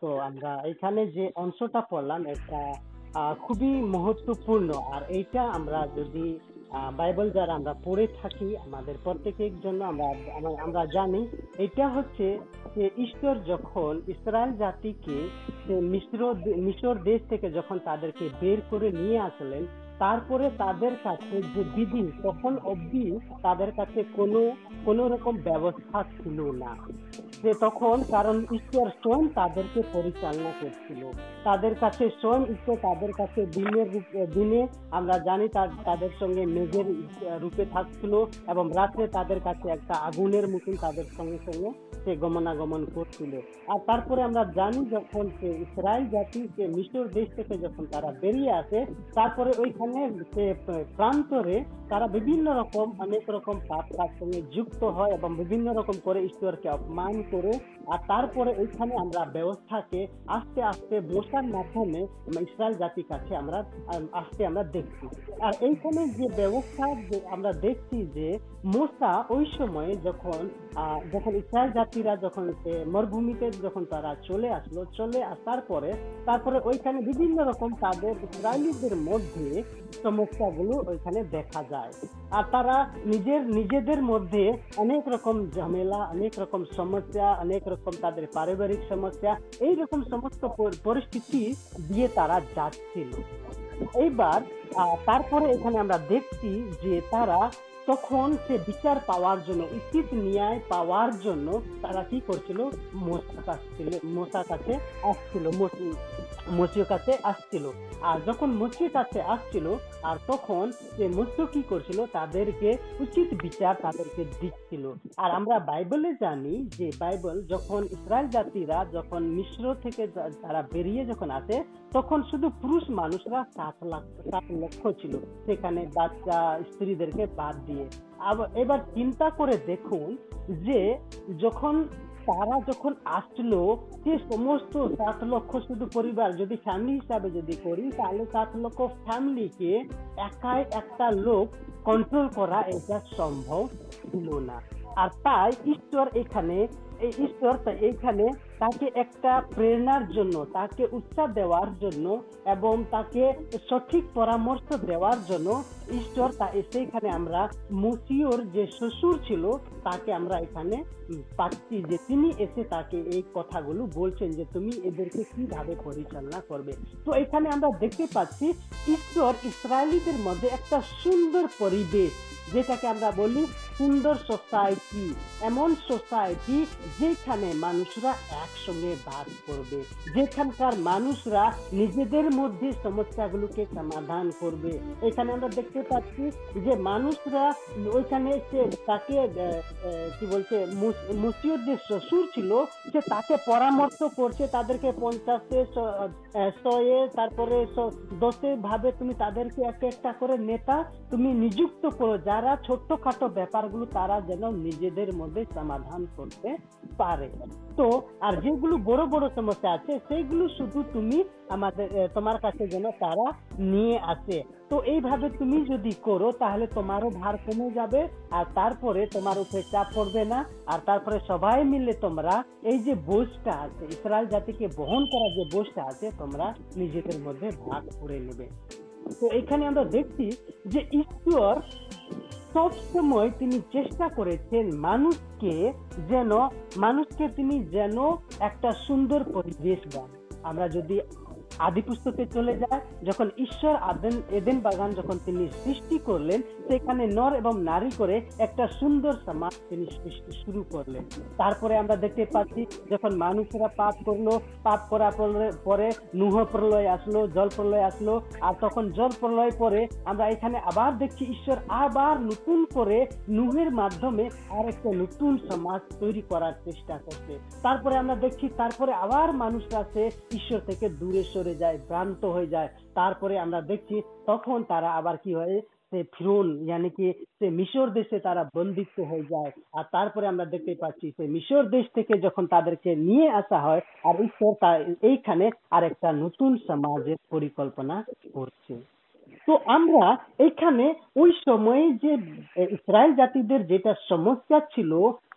তো আমরা এখানে যে অংশটা পড়লাম, এটা খুবই মহত্বপূর্ণ। আর এইটা আমরা যদি বাইবেল যারা আমরা পড়ে থাকি, আমাদের প্রত্যেকের জন্য আমরা, আমরা- জানি, এটা হচ্ছে যে ঈশ্বর যখন ইসরায়েল জাতিকে মিশ্র মিশর দেশ থেকে যখন তাদেরকে বের করে নিয়ে আসলেন তারপরে তাদের কাছে যে বিধি, তখন অবধি তাদের কাছে কোনো কোনো রকম ব্যবস্থা ছিল না। যে তখন কারণ ঈশ্বর স্বয়ং তাদেরকে পরিচালনা করছিল। তাদের কাছে স্বয়ং ঈশ্বর তাদের কাছে দিনের রূপ- দিনে আমরা জানি তাদের সঙ্গে মেঘের রূপে থাকছিল এবং রাত্রে তাদের কাছে একটা আগুনের মতন তাদের সঙ্গে সঙ্গে সে গমনাগমন করছিল। আর তারপরে আমরা জানি যখন সে ইসরায়েল জাতি, সে মিশর দেশ থেকে যখন তারা বেরিয়ে আসে, তারপরে ওইখানে সে প্রান্তরে তারা বিভিন্ন রকম অনেক রকম পাপ তার সঙ্গে যুক্ত হয় এবং বিভিন্ন রকম করে ঈশ্বরকে অপমান করে আর তারপরে ওইখানে আমরা ব্যবস্থাকে আস্তে আস্তে বসার মাধ্যমে ইসরায়েল জাতির কাছে আমরা আম, আসতে আমরা দেখছি। আর এইখানে যে ব্যবস্থা যে আমরা দেখছি যে মোসা ওই সময়ে যখন যখন ইসরায়েল জাতিরা যখন মরুভূমিতে যখন তারা চলে আসলো চলে আসার পরে তারপরে ওইখানে বিভিন্ন রকম তাদের ইসরায়েলিদের মধ্যে সমস্যাগুলো ওইখানে দেখা যায়। আর তারা নিজের, নিজেদের মধ্যে অনেক রকম ঝামেলা, অনেক রকম সমস্যা, অনেক রকম তাদের পারিবারিক সমস্যা, এই রকম সমস্ত পরিস্থিতি দিয়ে তারা যাচ্ছিল। এইবার তারপরে এখানে আমরা দেখছি যে তারা তখন সে বিচার পাওয়ার জন্য, উচিত ন্যায় পাওয়ার জন্য তারা কি করছিল? মোসার কাছে মোসার কাছে আসছিল মসির কাছে আসছিল। আর যখন মসির কাছে আসছিল, আর তখন সে মসিও কি করছিল? তাদেরকে উচিত বিচার তাদেরকে দিচ্ছিল। আর আমরা বাইবেলে জানি যে বাইবেল যখন ইসরায়েল জাতিরা যখন মিশ্র থেকে তারা বেরিয়ে যখন আসে, তখন শুধু পুরুষ মানুষরা সাত লাখ, সাত লক্ষ ছিল। সেখানে বাচ্চা স্ত্রীদেরকে বাদ দিয়ে। আবার এবার চিন্তা করে দেখুন যে যখন তারা যখন আসলো, সে সমস্ত সাত লক্ষ শুধু পরিবার, যদি ফ্যামিলি হিসাবে যদি করি, তাহলে সাত লক্ষ ফ্যামিলিকে একাই একটা লোক কন্ট্রোল করা এটা সম্ভব ছিল না। আর তাই ঈশ্বর এখানে, এই ঈশ্বর এইখানে তাকে একটা প্রেরণার জন্য, তাকে উৎসাহ দেওয়ার জন্য এবং তাকে সঠিক পরামর্শ দেওয়ার জন্য ঈশ্বর তা সেইখানে আমরা মুসিওর যে শ্বশুর ছিল, তাকে আমরা এখানে পাচ্ছি যে তিনি এসে তাকে এই কথাগুলো বলছেন যে তুমি এদেরকে কীভাবে পরিচালনা করবে। তো এখানে আমরা দেখতে পাচ্ছি, ঈশ্বর ইসরায়েলিদের মধ্যে একটা সুন্দর পরিবেশ যেটাকে আমরা বলি সুন্দর সোসাইটি এমন সোসাইটি যেখানে মানুষরা একসঙ্গে বাস করবে, যেখানকার মানুষরা নিজেদের মধ্যে সমস্যাগুলোকে সমাধান করবে। এখানে আমরা দেখতে পাচ্ছি যে মানুষরা ওইখানে সে তাকে কি বলছে, মুস- মুসিওর যে শ্বশুর ছিল, সে তাকে পরামর্শ করছে, তাদেরকে পঞ্চাশে শয়ে তারপরে দশে ভাবে তুমি তাদেরকে একটা একটা করে নেতা তুমি নিযুক্ত করো যারা ছোট্টখাটো ব্যাপারগুলো তারা যেন নিজেদের মধ্যে সমাধান করতে পারে। তো, আর যেগুলো বড় বড় সমস্যা আছে, সেইগুলো শুধু তুমি আমাদের তোমার কাছে যেন তারা নিয়ে আসে। তো এইভাবে তুমি যদি করো, তাহলে তোমারও ভার কমে যাবে, আর তারপরে তোমার উপরে চাপ পড়বে না, আর তারপরে সবাই মিলে তোমরা এই যে বোঝটা আছে, ইসরায়েল জাতিকে বহন করার যে বোঝটা আছে, তোমরা নিজেদের মধ্যে ভাগ করে নেবে। তো এখানে আমরা দেখছি যে ঈশ্বর সব সময় তিনি চেষ্টা করেছেন মানুষকে যেন, মানুষকে তিনি যেন একটা সুন্দর পরিবেশ দেন। আমরা যদি আদি পুস্তকে চলে যায় যখন ঈশ্বর আদেন, এদেন বাগান যখন তিনি সৃষ্টি করলেন সেখানে নর এবং নারী করে একটা সুন্দর সমাজ তিনি সৃষ্টি শুরু করলেন। তারপরে আমরা দেখতে পাচ্ছি, যখন মানুষরা পাপ করল, পাপ করার পরে- নুহ প্রলয় আসলো, জল প্রলয় আসলো, আর তখন জল প্রলয় পরে আমরা এখানে আবার দেখছি, ঈশ্বর আবার নতুন করে নুহের মাধ্যমে আর একটা নতুন সমাজ তৈরি করার চেষ্টা করছে। তারপরে আমরা দেখছি, তারপরে আবার মানুষরা সে ঈশ্বর থেকে দূরে সরে যায়, ভ্রান্ত হয়ে যায়। তারপরে আমরা দেখছি, তখন তারা আবার কি হয় সে ফিরুন ইয়ানি কি সে মিশর দেশে তারা বন্দিত্ব হয়ে যায়, আর তারপরে আমরা দেখতে পাচ্ছি সে মিশর দেশ থেকে যখন তাদেরকে নিয়ে আসা হয়, আর ঈশ্বর তার এইখানে আর একটা নতুন সমাজের পরিকল্পনা করছে। তো আমরা এখানে ওই সময়ে যে ইসরায়েল জাতিদের যেটা সমস্যা ছিল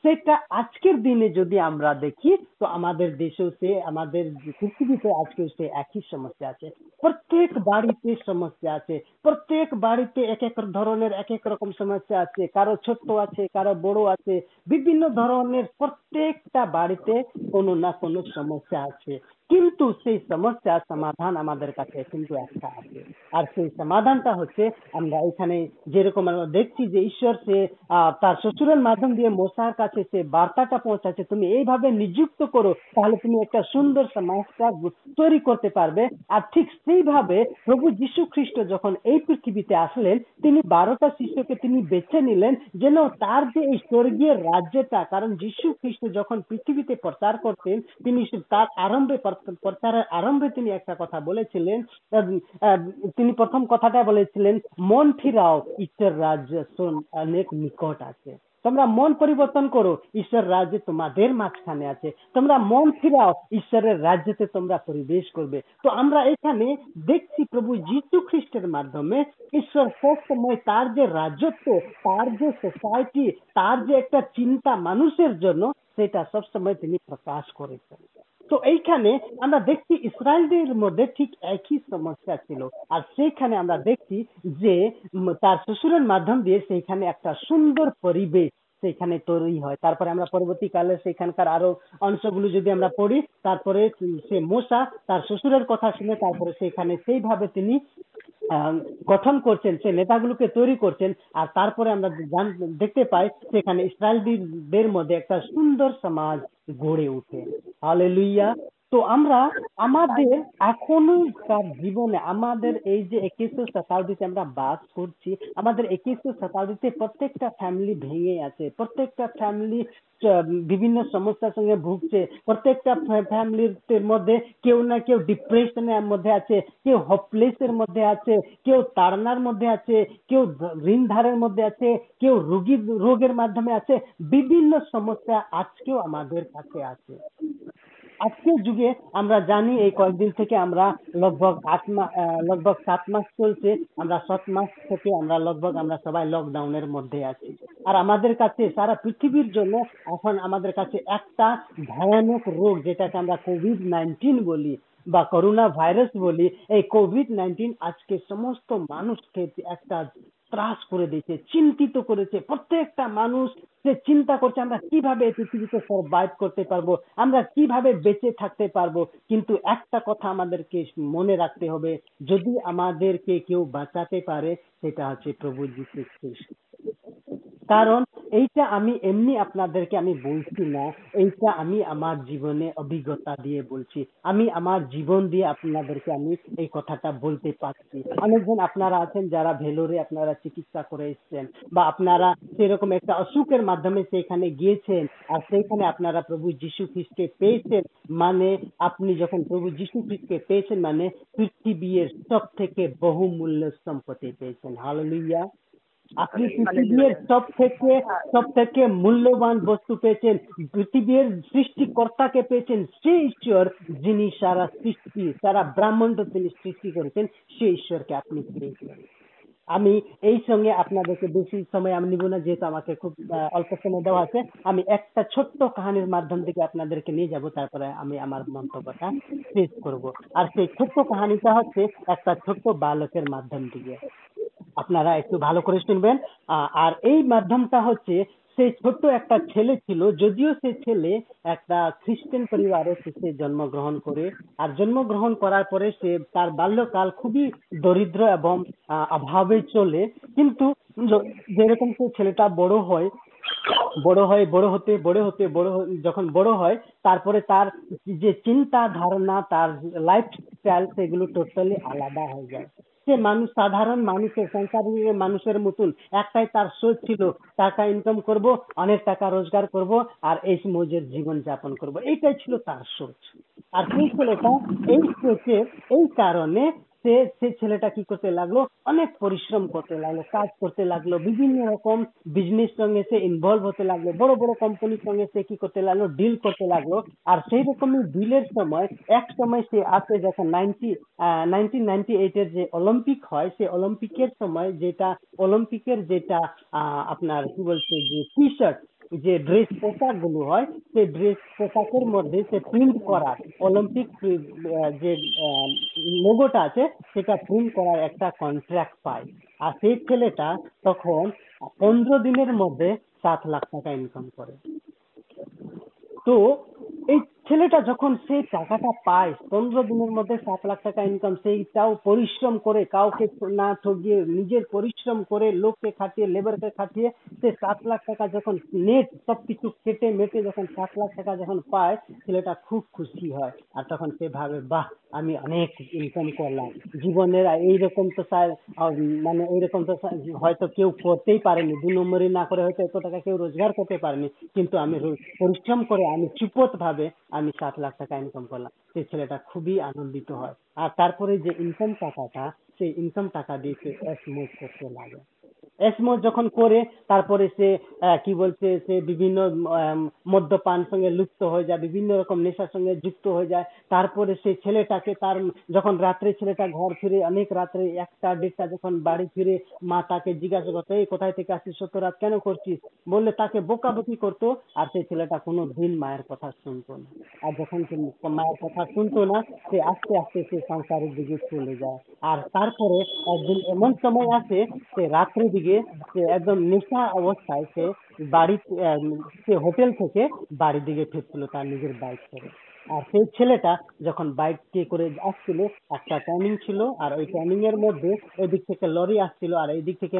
সেটা আজকের দিনে যদি আমরা দেখি, তো আমাদের দেশেও সে, আমাদের পৃথিবীতে আজকেও সে একই সমস্যা আছে। প্রত্যেক বাড়িতে সমস্যা আছে। প্রত্যেক বাড়িতে এক এক ধরনের, এক এক রকম সমস্যা আছে। কারও ছোট্ট আছে, কারও বড় আছে। বিভিন্ন ধরনের প্রত্যেকটা বাড়িতে কোনো না কোনো সমস্যা আছে। কিন্তু সেই সমস্যার সমাধান আমাদের কাছে কিন্তু একটা আছে। আর সেই সমাধানটা হচ্ছে, আমরা এখানে যেরকম আমরা দেখছি যে ঈশ্বর সে তার শ্বশুরের মাধ্যম দিয়ে মশার কাছে সে বার্তাটা পৌঁছাচ্ছে, তুমি এইভাবে নিযুক্ত করো, তাহলে তুমি একটা সুন্দর সমাজটা তৈরি করতে পারবে। আর ঠিক সেইভাবে প্রভু যীশু খ্রিস্ট যখন এই পৃথিবীতে আসলেন, তিনি বারোটা শিষ্যকে তিনি বেছে নিলেন, যেন তার যে এই স্বর্গীয় রাজ্যটা, কারণ যীশু খ্রিস্ট যখন পৃথিবীতে প্রচার করতেন, তিনি তার আরম্ভে প্রচারের আরম্ভে তিনি একটা কথা বলেছিলেন তিনি প্রথম কথাটা বলেছিলেন, মন ফিরাও ঈশ্বর রাজ্য অনেক নিকট আছে। তোমরা মন পরিবর্তন করো, ঈশ্বর রাজ্যে তোমাদের মাঝখানে আছে। তোমরা মন ফিরাও, ঈশ্বরের রাজ্যতে তোমরা পরিবেশ করবে। তো আমরা এখানে দেখছি প্রভু যীশু খ্রিস্টের মাধ্যমে ঈশ্বর সবসময় তার যে রাজত্ব, তার যে সোসাইটি তার যে একটা চিন্তা মানুষের জন্য, সেটা সবসময় তিনি প্রকাশ করেছেন। তো এইখানে আমরা দেখছি ইসরায়েলদের মধ্যে ঠিক একই সমস্যা ছিল। আর সেইখানে আমরা দেখছি যে তার শ্বশুরের মাধ্যম দিয়ে সেইখানে একটা সুন্দর পরিবেশ সেখানে তৈরি হয়। তারপরে আমরা পরবর্তীকালে সেখানকার আরও অংশগুলো যদি আমরা পড়ি, তারপরে সে মশা তার শ্বশুরের কথা শুনে তারপরে সেখানে সেইভাবে তিনি গঠন করছেন, সে নেতাগুলোকে তৈরি করছেন। আর তারপরে আমরা দেখতে পাই সেখানে ইসরায়েলদের মধ্যে একটা সুন্দর সমাজ গড়ে ওঠে। হালেলুইয়া তো আমরা আমাদের এখনকার জীবনে, আমাদের এই যে একুশশো শতাব্দীতে আমরা বাস করছি, আমাদের একুশশো শতাব্দীতে প্রত্যেকটা ফ্যামিলি ভেঙে আছে, প্রত্যেকটা ফ্যামিলি বিভিন্ন সমস্যার সঙ্গে ভুগছে, প্রত্যেকটা ফ্যামিলির মধ্যে কেউ না কেউ ডিপ্রেশনের মধ্যে আছে, কেউ হোপলেস এর মধ্যে আছে, কেউ তাড়নার মধ্যে আছে, কেউ ঋণ ধারের মধ্যে আছে, কেউ রোগী রোগের মাধ্যমে আছে, বিভিন্ন সমস্যা আজকেও আমাদের কাছে আছে। আজকের যুগে আমরা জানি এই কয়েকদিন থেকে আমরা লগভগ আট মাস লগভগ সাত মাস চলছে। আমরা সাত মাস থেকে আমরা লগভগ আমরা সবাই লকডাউনের মধ্যে আছি। আর আমাদের কাছে সারা পৃথিবীর জন্য এখন আমাদের কাছে একটা ভয়ানক রোগ, যেটাকে আমরা কোভিড নাইন্টিন বলি বা করোনা ভাইরাস বলি। এই কোভিড নাইন্টিন আজকে সমস্ত মানুষকে একটা ত্রাস করে দিয়েছে চিন্তিত করেছে। প্রত্যেকটা মানুষ সে চিন্তা করছে, আমরা কীভাবে পৃথিবীতে সার্ভাইভ করতে পারব, আমরা কীভাবে বেঁচে থাকতে পারব, কিন্তু একটা কথা আমাদেরকে মনে রাখতে হবে, যদি আমাদেরকে কেউ বাঁচাতে পারে, সেটা হচ্ছে প্রভু যীশু খ্রিস্ট। কারণ এইটা আমি এমনি আপনাদেরকে আমি বলছি না, এইটা আমি আমার জীবনে অভিজ্ঞতা দিয়ে বলছি। আমি আমার জীবন দিয়ে আপনাদেরকে আমি এই কথাটা বলতে পারছি। অনেকজন আপনারা আছেন যারা ভেলোরে আপনারা চিকিৎসা করে এসছেন বা আপনারা সেরকম একটা অসুখের মাধ্যমে সেখানে গিয়েছেন আর সেইখানে আপনারা প্রভু যীশু খ্রিস্টকে পেয়েছেন মানে আপনি যখন প্রভু যীশু খ্রিস্টকে পেয়েছেন মানে পৃথিবীর সব থেকে বহুমূল্য সম্পত্তি পেয়েছেন। হালেলুয়া। আপনি পৃথিবীর সব থেকে সব থেকে মূল্যবান বস্তু পেয়েছেন পৃথিবীর সৃষ্টিকর্তাকে পেয়েছেন সেই ঈশ্বর যিনি সারা সৃষ্টি সারা ব্রাহ্মণ্ড তিনি সৃষ্টি করেছেন সেই ঈশ্বরকে আপনি পেয়েছেন আমি এই সঙ্গে আপনাদেরকে বেশি সময় আমি নিব না, যেহেতু আমাকে খুব অল্প সময় দেওয়া আছে। আমি একটা ছোট্ট কাহিনীর মাধ্যম থেকে আপনাদেরকে নিয়ে যাব, তারপরে আমি আমার মন্তব্যটা শেষ করব। আর সেই ছোট্ট কাহিনীটা হচ্ছে একটা ছোট্ট বালকের মাধ্যম দিয়ে। আপনারা একটু ভালো করে শুনবেন। আর এই মাধ্যমটা হচ্ছে সেই ছোট্ট একটা ছেলে ছিল, যদিও সে ছেলে একটা খ্রিস্টান পরিবারে সে জন্মগ্রহণ করে। আর জন্মগ্রহণ করার পরে সে তার বাল্যকাল খুবই দরিদ্র এবং অভাবে চলে। কিন্তু যেরকম সে ছেলেটা বড় হয় বড় হয়, বড় হতে বড় হতে, বড় যখন বড় হয়, তারপরে তার যে চিন্তা ধারণা তার লাইফ স্টাইল সেগুলো টোটালি আলাদা হয়ে যায়। সে মানুষ, সাধারণ মানুষের সংসারের মানুষের মতন। একটাই তার সোচ ছিল, টাকা ইনকাম করব, অনেক টাকা রোজগার করব, আর এই মজের জীবন যাপন করব। এটাই ছিল তার সোচ আর সেই ছেলেটা এই সোচের এই কারণে সে সে ছেলেটা কি করতে লাগল? অনেক পরিশ্রম করতে লাগল, কাজ করতে লাগল, বিভিন্ন রকম বিজনেস সঙ্গে সে ইনভলভ হতে লাগল, বড় বড় কোম্পানির সঙ্গে সে কি করতে লাগল ডিল করতে লাগল। আর সেই রকমই ডিলের সময়, এক সময় সে আসে যখন নাইনটি নাইনটিন নাইনটি যে অলিম্পিক হয় সেই অলিম্পিকের সময় যেটা অলিম্পিকের যেটা আপনার কি বলছে যে টি শার্ট যে ড্রেস পোশাকগুলো হয়, সেই ড্রেস পোশাকের মধ্যে সে প্রিন্ট করা অলিম্পিক যে লোগোটা আছে, সেটা প্রিন্ট করার একটা কন্ট্রাক্ট পায়। আর সেই ছেলেটা তখন পনেরো দিনের মধ্যে সাত লাখ টাকা ইনকাম করে। তো ছেলেটা যখন সেই টাকাটা পায়, পনেরো দিনের মধ্যে সাত লাখ টাকা ইনকাম সেইটাও পরিশ্রম করে, কাউকে না ঠগিয়ে, নিজের পরিশ্রম করে, লোককে খাটিয়ে লেবারকে খাটিয়ে, সে সাত লাখ টাকা যখন নেট সবকিছু কেটে মেটে যখন সাত লাখ টাকা যখন পায়, ছেলেটা খুব খুশি হয়। আর তখন সে ভাবে, বাহ, আমি অনেক ইনকাম করলাম। জীবনের এইরকম তো স্যার মানে এইরকম তো হয়তো কেউ করতেই পারেনি। দু নম্বরই না করে হয়তো এত টাকা কেউ রোজগার করতে পারেনি। কিন্তু আমি পরিশ্রম করে, আমি চুপত ভাবে আমি সাত লাখ টাকা ইনকাম করলাম। সেই ছেলেটা খুবই আনন্দিত হয়। আর তারপরে যে ইনকাম টাকাটা, সেই ইনকাম টাকা দিয়ে সে করতে লাগে। এসমোজ যখন করে, তারপরে সে কি বলছে, সে বিভিন্ন মদ্যপান সঙ্গে লিপ্ত হয়ে যায়, বিভিন্ন রকম নেশার সঙ্গে যুক্ত হয়ে যায়। তারপরে সেই ছেলেটাকে তার, যখন রাত্রে ছেলেটা ঘর ফিরে, অনেক রাত্রে একটা দেড়টা যখন বাড়ি ফিরে, মা তাকে জিজ্ঞাসা করতো, এই, কোথায় থেকে আসিস সত্য রাত কেন করছিস? বললে, তাকে বকাবকি করতো। আর সেই ছেলেটা কোনো দিন মায়ের কথা শুনতো না। আর যখন সে মায়ের কথা শুনতো না, সে আস্তে আস্তে সে সংসারের দিকে চলে যায়। আর তারপরে একদিন এমন সময় আসে, সে রাত্রের দিকে সে একদম নেশা অবস্থায় সে বাড়ি সে হোটেল থেকে বাড়ির দিকে ফিরছিল তার নিজের বাইক করে। আর সেই ছেলেটা যখন বাইক কে করে আসছিল, একটা টার্নিং ছিল, আর ওই টার্নিং এর মধ্যে ওই দিক থেকে লরি আসছিল, আর এই দিক থেকে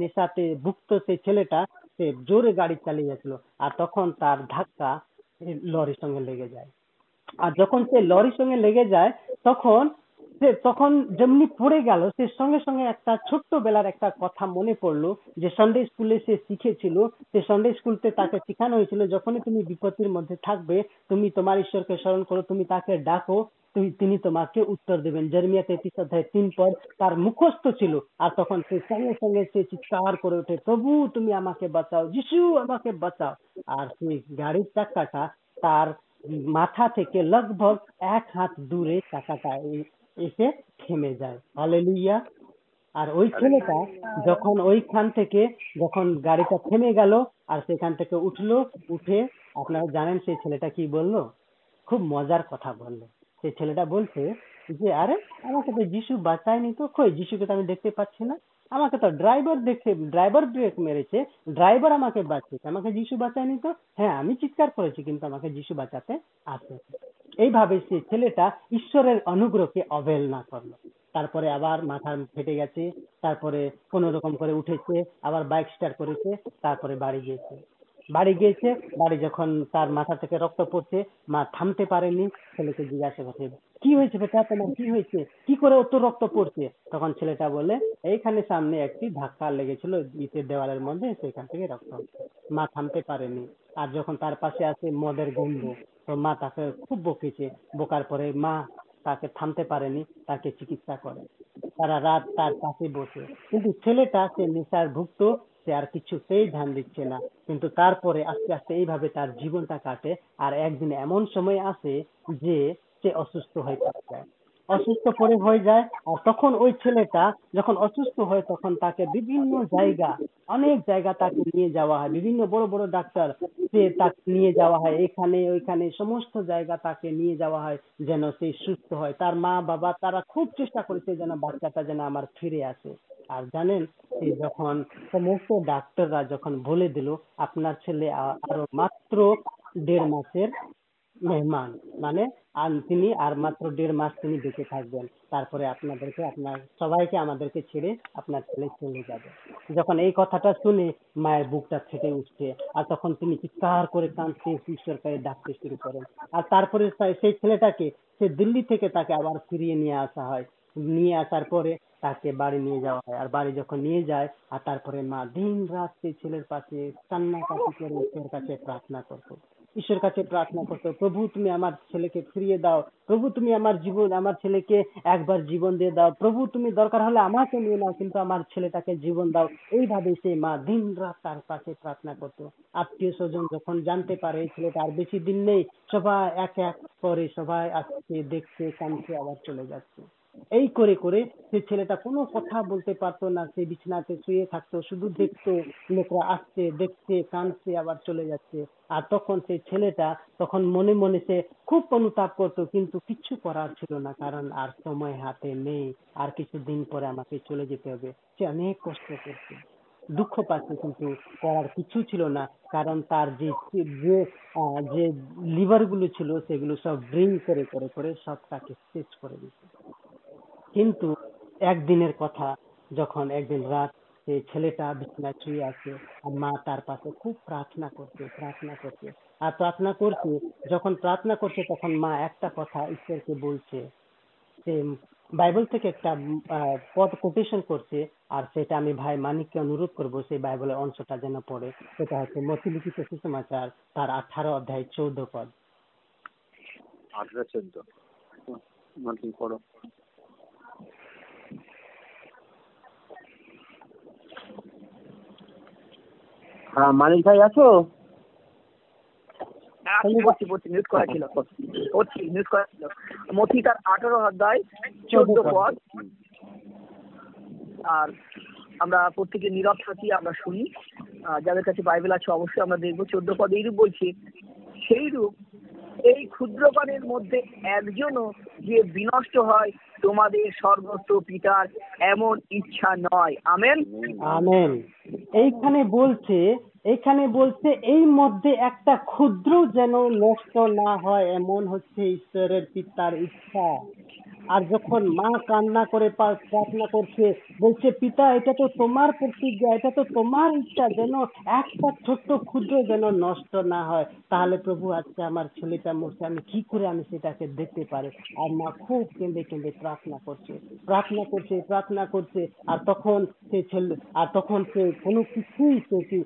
নেশাতে ভুক্ত সেই ছেলেটা, সে জোরে গাড়ি চালিয়ে যাচ্ছিল, আর তখন তার ধাক্কা লরির সঙ্গে লেগে যায়। আর যখন সে লরির সঙ্গে লেগে যায়, তখন সে তখন যেমনি পড়ে গেল, সে সঙ্গে সঙ্গে একটা ছোট্ট বেলার একটা কথা মনে পড়ল যে সানডে স্কুলে সে শিখেছিল। সে সানডে স্কুলতে তাকে শেখানো হয়েছিল, যখনই তুমি বিপত্তির মধ্যে থাকবে, তুমি তোমার ঈশ্বরকে স্মরণ করো, তুমি তাকে ডাকো তিনি তোমাকে উত্তর দেবেন। জার্মিয়া তেত্রিশ অধ্যায় তিন পর তার মুখস্থ ছিল। আর তখন সে সঙ্গে সঙ্গে সে চিৎকার করে ওঠে, প্রভু, তুমি আমাকে বাঁচাও, যিশু, আমাকে বাঁচাও। আর সেই গাড়ির চাকাটা তার মাথা থেকে লগভগ এক হাত দূরে চাকাটা এসে থেমে যায়। হালেলুইয়া আর ওই ছেলেটা যখন ওইখান থেকে যখন গাড়িটা থেমে গেল আর সেখান থেকে উঠল উঠে আপনারা জানেন সেই ছেলেটা কি বলল? খুব মজার কথা বলল। সেই ছেলেটা বলছে যে আরে আমাকে তো যিশু বাঁচায়নি তো কই যিশুকে তো আমি দেখতে পাচ্ছি না? আমাকে তো ড্রাইভার দেখে ড্রাইভার ব্রেক মেরেছে ড্রাইভার আমাকে বাঁচিয়েছে। আমাকে যিশু বাঁচায়নি তো? হ্যাঁ আমি চিৎকার করেছি কিন্তু আমাকে যিশু বাঁচাতে আসে এইভাবে সে ছেলেটা ঈশ্বরের অনুগ্রহকে অবহেলনা করল। তারপরে আবার মাথা ফেটে গেছে, তারপরে কোনো রকম করে উঠেছে, আবার বাইক স্টার্ট করেছে, তারপরে বাড়ি গিয়েছে। বাড়ি গিয়েছে, বাড়ি যখন তার মাথা থেকে রক্ত পড়ছে, মা থামতে পারেনি, ছেলেকে জিজ্ঞাসা করছে, কি হয়েছে বেটা তোমার? কি হয়েছে? কি করে অত রক্ত পড়ছে? তখন ছেলেটা বলে এইখানে সামনে একটি ধাক্কা লেগেছিল, ইটের দেওয়ালের মধ্যে সেখান থেকে রক্ত মা থামতে পারেনি। আর যখন তার পাশে আছে মদের গন্ধ তো মা তাকে খুব বকেছে। বকার পরে মা তাকে থামতে পারেনি, তাকে চিকিৎসা করে। সারা রাত তার পাশে বসে। কিন্তু ছেলেটা, সে নেশার ভুক্ত সে আর কিছুতেই ধ্যান দিচ্ছে না। কিন্তু তারপরে আস্তে আস্তে এইভাবে তার জীবনটা কাটে। আর একদিন এমন সময় আসে যে সে অসুস্থ হয়ে পড়ে অসুস্থ পরে হয়ে যায়। আর তখন ওই ছেলেটা যখন অসুস্থ হয়, তখন তাকে বিভিন্ন জায়গা, অনেক জায়গা তাকে নিয়ে যাওয়া হয়। বিভিন্ন বড় বড় ডাক্তার সে তাকে নিয়ে যাওয়া হয়। এখানে, ওইখানে সমস্ত জায়গা তাকে নিয়ে যাওয়া হয় যেন সে সুস্থ হয়। তার মা বাবা তারা খুব চেষ্টা করেছে যেন বাচ্চাটা যেন আমার ফিরে আসে। আর জানেন, সে যখন সমস্ত ডাক্তাররা যখন বলে দিল, আপনার ছেলে আরও মাত্র দেড় মাসের মেহমান। মানে আর তিনি আর মাত্র দেড় মাস তিনি বেঁচে থাকবেন। তারপরে আপনাদেরকে, আপনার সবাইকে আমাদেরকে ছেড়ে আপনার ছেলে চলে যাবে। যখন এই কথাটা শুনে মায়ের বুকটা ফেটে উঠছে, আর তখন তিনি চিৎকার করে কাঁদতে ঈশ্বরকে ডাকতে শুরু করেন। আর তারপরে সেই ছেলেটাকে, সে দিল্লি থেকে তাকে আবার ফিরিয়ে নিয়ে আসা হয়। নিয়ে আসার পরে তাকে বাড়ি নিয়ে যাওয়া হয়। আর বাড়ি যখন নিয়ে যায়, আর তারপরে মা দিন রাত সেই ছেলের পাশে কান্নাকাটি করে ঈশ্বরের কাছে প্রার্থনা করতো। ঈশ্বর কাছে প্রার্থনা করতো প্রভু, তুমি আমার ছেলেকে ফিরিয়ে দাও। প্রভু, তুমি আমার জীবন, আমার ছেলেকে একবার জীবন দিয়ে দাও। প্রভু, তুমি দরকার হলে আমাকে নিয়ে নাও, কিন্তু আমার ছেলেটাকে জীবন দাও। এইভাবে সে মা দিন রাত তার পাশে প্রার্থনা করতো। আত্মীয় স্বজন যখন জানতে পারে এই ছেলেটা আর বেশি দিন নেই, সবাই এক এক করে সবাই আসছে, দেখছে কানছে আবার চলে যাচ্ছে। এই করে করে সে ছেলেটা কোনো কথা বলতে পারতো না, সে বিছানাতে শুয়ে থাকতো, শুধু দেখতো লোকরা আসছে, দেখছে, কাঁদছে, আবার চলে যাচ্ছে। আর তখন সেই ছেলেটা, তখন মনে মনে সে খুব অনুতাপ করতো, কিন্তু কিচ্ছু করার ছিল না, কারণ আর সময় হাতে নেই, আর কিছুদিন পরে আমাকে চলে যেতে হবে। সে অনেক কষ্ট করছে দুঃখ পাচ্ছে, কিন্তু করার কিছু ছিল না, কারণ তার যে যে যে লিভারগুলো ছিল, সেগুলো সব ড্রিঙ্ক করে করে করে সব তাকে শেষ করে দিচ্ছে কিন্তু একদিনের কথা যখন একদিন রাত সেই ছেলেটা বিছানায় শুয়ে আছে আর মা তার পাশে খুব প্রার্থনা করছে প্রার্থনা করছে। আর প্রার্থনা করছে, যখন প্রার্থনা করছে তখন মা একটা কথা ঈশ্বরকে বলছে যে, বাইবেল থেকে একটা পদ কোটেশন করছে আর সেটা আমি ভাই মানিককে অনুরোধ করব সেই বাইবেলের অংশটা যেন পড়ে। সেটা হচ্ছে মতিলিখিত সুসমাচার তার আঠারো অধ্যায় চৌদ্দ পদ। আঠারো, চোদ্দ। পড়ো। হ্যাঁ মানিক ভাই আছো? আছি, পড়ছি পড়ছি মিউট করা ছিল পড়ছি মিউট করা ছিল। মথি তার আঠারো অধ্যায় চোদ্দ পদ। আর আমরা প্রত্যেকে নীরব থাকি আমরা শুনি। যাদের কাছে বাইবেল আছে অবশ্যই আমরা দেখব। চোদ্দ পদ এইরূপ বলছে সেইরূপ এই ক্ষুদ্রপানের মধ্যে একজনও যে বিনষ্ট হয়, তোমাদের সর্বস্ব পিতার এমন ইচ্ছা নয়। আমেন? আমেন। এইখানে বলছে এখানে বলছে, এই মধ্যে একটা ক্ষুদ্র যেন নষ্ট না হয়, এমন হচ্ছে ঈশ্বরের পিতার ইচ্ছা। আর যখন মা কান্না করে প্রার্থনা করছে, বলছে, পিতা, এটা তো তোমার প্রতিজ্ঞা, এটা তো তোমার ইচ্ছা যেন একটা ছোট্ট ক্ষুদ্র যেন নষ্ট না হয়। তাহলে প্রভু, আজকে আমার ছেলেটা মরছে, আমি কি করে আমি সেটাকে দেখতে পারি? আর মা খুব কেঁদে কেঁদে প্রার্থনা করছে প্রার্থনা করছে প্রার্থনা করছে। আর তখন সে ছেলে, আর তখন সে কোনো কিছুই সে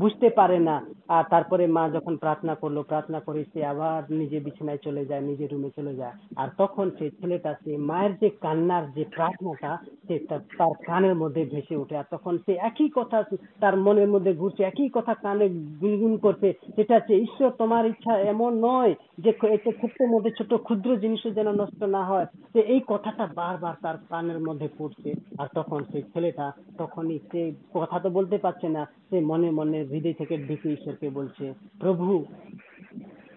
বুঝতে পারে না। আর তারপরে মা যখন প্রার্থনা করল, প্রার্থনা করে সে আবার নিজে বিছানায় চলে যায়, নিজের রুমে চলে যায়। আর তখন সে ছেলেটা, সে মায়ের যে কান্নার যে প্রার্থনাটা সে তার- কানের মধ্যে ভেসে ওঠে। আর তখন সে একই কথা তার মনের মধ্যে ঘুরছে, একই কথা কানে গুনগুন করছে। সেটা হচ্ছে ঈশ্বর তোমার ইচ্ছা এমন নয় যে একটা ছোট্ট মধ্যে ছোট ক্ষুদ্র জিনিসও যেন নষ্ট না হয়। সে এই কথাটা বারবার তার কানের মধ্যে পড়ছে। আর তখন সেই ছেলেটা তখনই সে কথা তো বলতে পারছে না, সে মনে মনে হৃদয় থেকে ডেকে ঈশ্বরকে বলছে, প্রভু,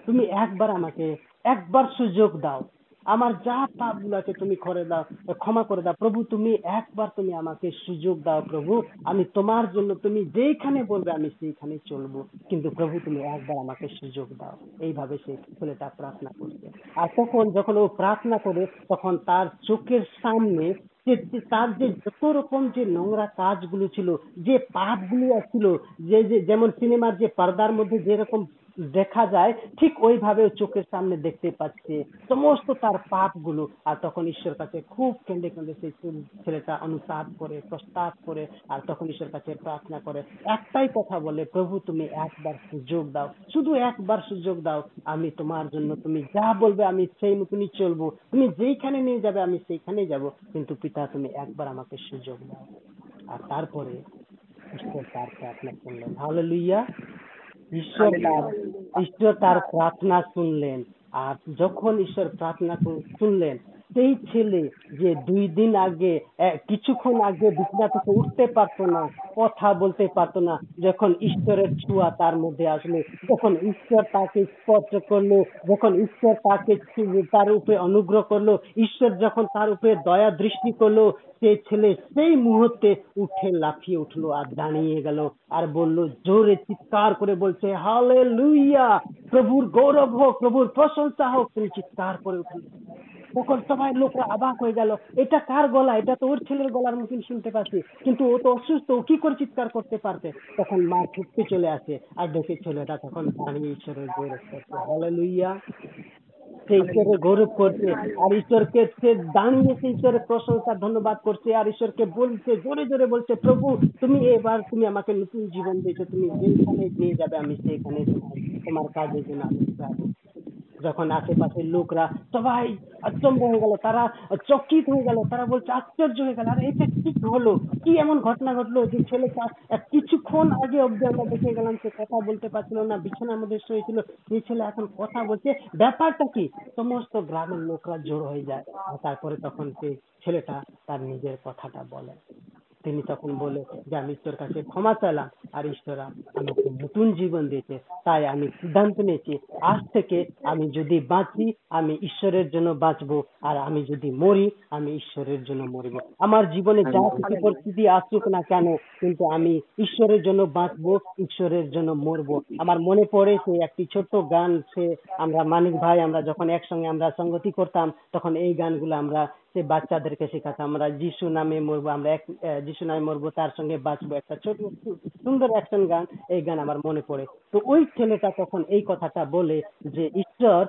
তুমি একবার আমাকে একবার সুযোগ দাও। আমার যা পাপগুলো আছে তুমি করে দাও, ক্ষমা করে দাও। প্রভু, তুমি একবার তুমি আমাকে সুযোগ দাও, প্রভু। আমি তোমার জন্য, তুমি যেখানে বলবে, আমি সেইখানে চলবো। কিন্তু প্রভু, তুমি একবার আমাকে সুযোগ দাও। এইভাবে সেই ছেলেটা প্রার্থনা করছে। আর তখন যখন ও প্রার্থনা করে, তখন তার চোখের সামনে তার যে যত রকম যে নোংরা কাজগুলো ছিল, যে পাপগুলো ছিল যে, যেমন সিনেমার যে পর্দার মধ্যে যেরকম দেখা যায়, ঠিক ওইভাবে চোখের সামনে দেখতে পাচ্ছে সমস্ত তার পাপগুলো। আর তখন ঈশ্বর কাছে খুব কেঁদে কেঁদে সেই ছেলেটা অনুতাপ করে, প্রস্তাব করে, আর তখন ঈশ্বর কাছে প্রার্থনা করে, একটাই কথা বলে, প্রভু, তুমি একবার সুযোগ দাও। শুধু একবার সুযোগ দাও, আমি তোমার জন্য, তুমি যা বলবে, আমি সেই মতনই চলবো। তুমি যেইখানে নিয়ে যাবে, আমি সেইখানেই যাব। কিন্তু পিতা, তুমি একবার আমাকে সুযোগ দাও। আর তারপরে ঈশ্বর তার প্রার্থনা শুনলেন হালেলুইয়া ঈশ্বর তার ঈশ্বর তার প্রার্থনা শুনলেন। আর যখন ঈশ্বর প্রার্থনা শুনলেন সেই ছেলে যে দুই দিন আগে কিছুক্ষণ আগে বিছানা থেকে উঠতে পারতো না, কথা বলতে পারতো না, যখন ঈশ্বরের ছোঁয়া তার মধ্যে আসলো, যখন ঈশ্বর তাকে স্পর্শ করল, যখন ঈশ্বর তাকে তার উপরে অনুগ্রহ করল, ঈশ্বর যখন তার উপরে দয়া দৃষ্টি করল, সেই ছেলে সেই মুহূর্তে উঠে লাফিয়ে উঠল আর দাঁড়িয়ে গেল আর বলল, জোরে চিৎকার করে বলছে হালে লুইয়া প্রভুর গৌরব হোক, প্রভুর প্রশংসা হোক! তিনি চিৎকার করে উঠল তখন সবাই লোকরা অবাক হয়ে গেল, এটা কার গলা? এটা তো ওর ছেলের গলার মতন শুনতে পাচ্ছি। কিন্তু ও তো অসুস্থ, ও কি করে চিৎকার করতে পারবে? তখন মা ছুটতে চলে আসে আর দেখে ছেলেটা তখন দাঁড়িয়ে ঈশ্বরের গৌরব করছে হলে লুইয়া সে ঈশ্বরের গৌরব করছে। আর ঈশ্বরকে সে দাঁড়িয়ে সে ঈশ্বরের প্রশংসা, ধন্যবাদ করছে। আর ঈশ্বরকে বলছে, জোরে জোরে বলছে, প্রভু, তুমি এবার তুমি আমাকে নতুন জীবন দিয়েছ। তুমি যেখানে নিয়ে যাবে, আমি সেখানে তোমার কাজের জন্য আমি। যখন আশেপাশের লোকরা সবাই আশ্চর্য হয়ে গেল, তারা চকিত হয়ে গেল, তারা বলছে, আশ্চর্য হয়ে গেল, আরে এটা কি হলো? কি এমন ঘটনা ঘটলো যে ছেলেটা কিছুক্ষণ আগে অব্দি আমরা দেখে গেলাম সে কথা বলতে পারছিল না, বিছানার মধ্যে শুয়েছিল এই ছেলে এখন কথা বলছে, ব্যাপারটা কি? সমস্ত গ্রামের লোকরা জড়ো হয়ে যায়। আর তারপরে তখন সেই ছেলেটা তার নিজের কথাটা বলে। তিনি তখন বলে যে আমি ঈশ্বর কাছে ক্ষমা চাইলাম আর ঈশ্বর আমাকে নতুন জীবন দিয়েছে। তাই আমি সিদ্ধান্ত নিয়েছি আজ থেকে আমি যদি বাঁচি আমি ঈশ্বরের জন্য বাঁচবো। আর আমি যদি মরি আমি ঈশ্বরের জন্য মরিব। আমার জীবনে যা কিছু পরিস্থিতি আসুক না কেন কিন্তু আমি ঈশ্বরের জন্য বাঁচবো ঈশ্বরের জন্য মরবো। আমার মনে পড়ে সে একটি ছোট্ট গান সে আমরা মানিক ভাই আমরা যখন একসঙ্গে আমরা সঙ্গতি করতাম তখন এই গানগুলো আমরা সে বাচ্চাদেরকে শেখাতাম আমরা যিশু নামে মরবো আমরা এক যিশু নামে মরবো তার সঙ্গে বাঁচবো। একটা ছোট সুন্দর অ্যাকশন গান এই গান আমার মনে পড়ে। তো ওই ছেলেটা তখন এই কথাটা বলে যে ঈশ্বর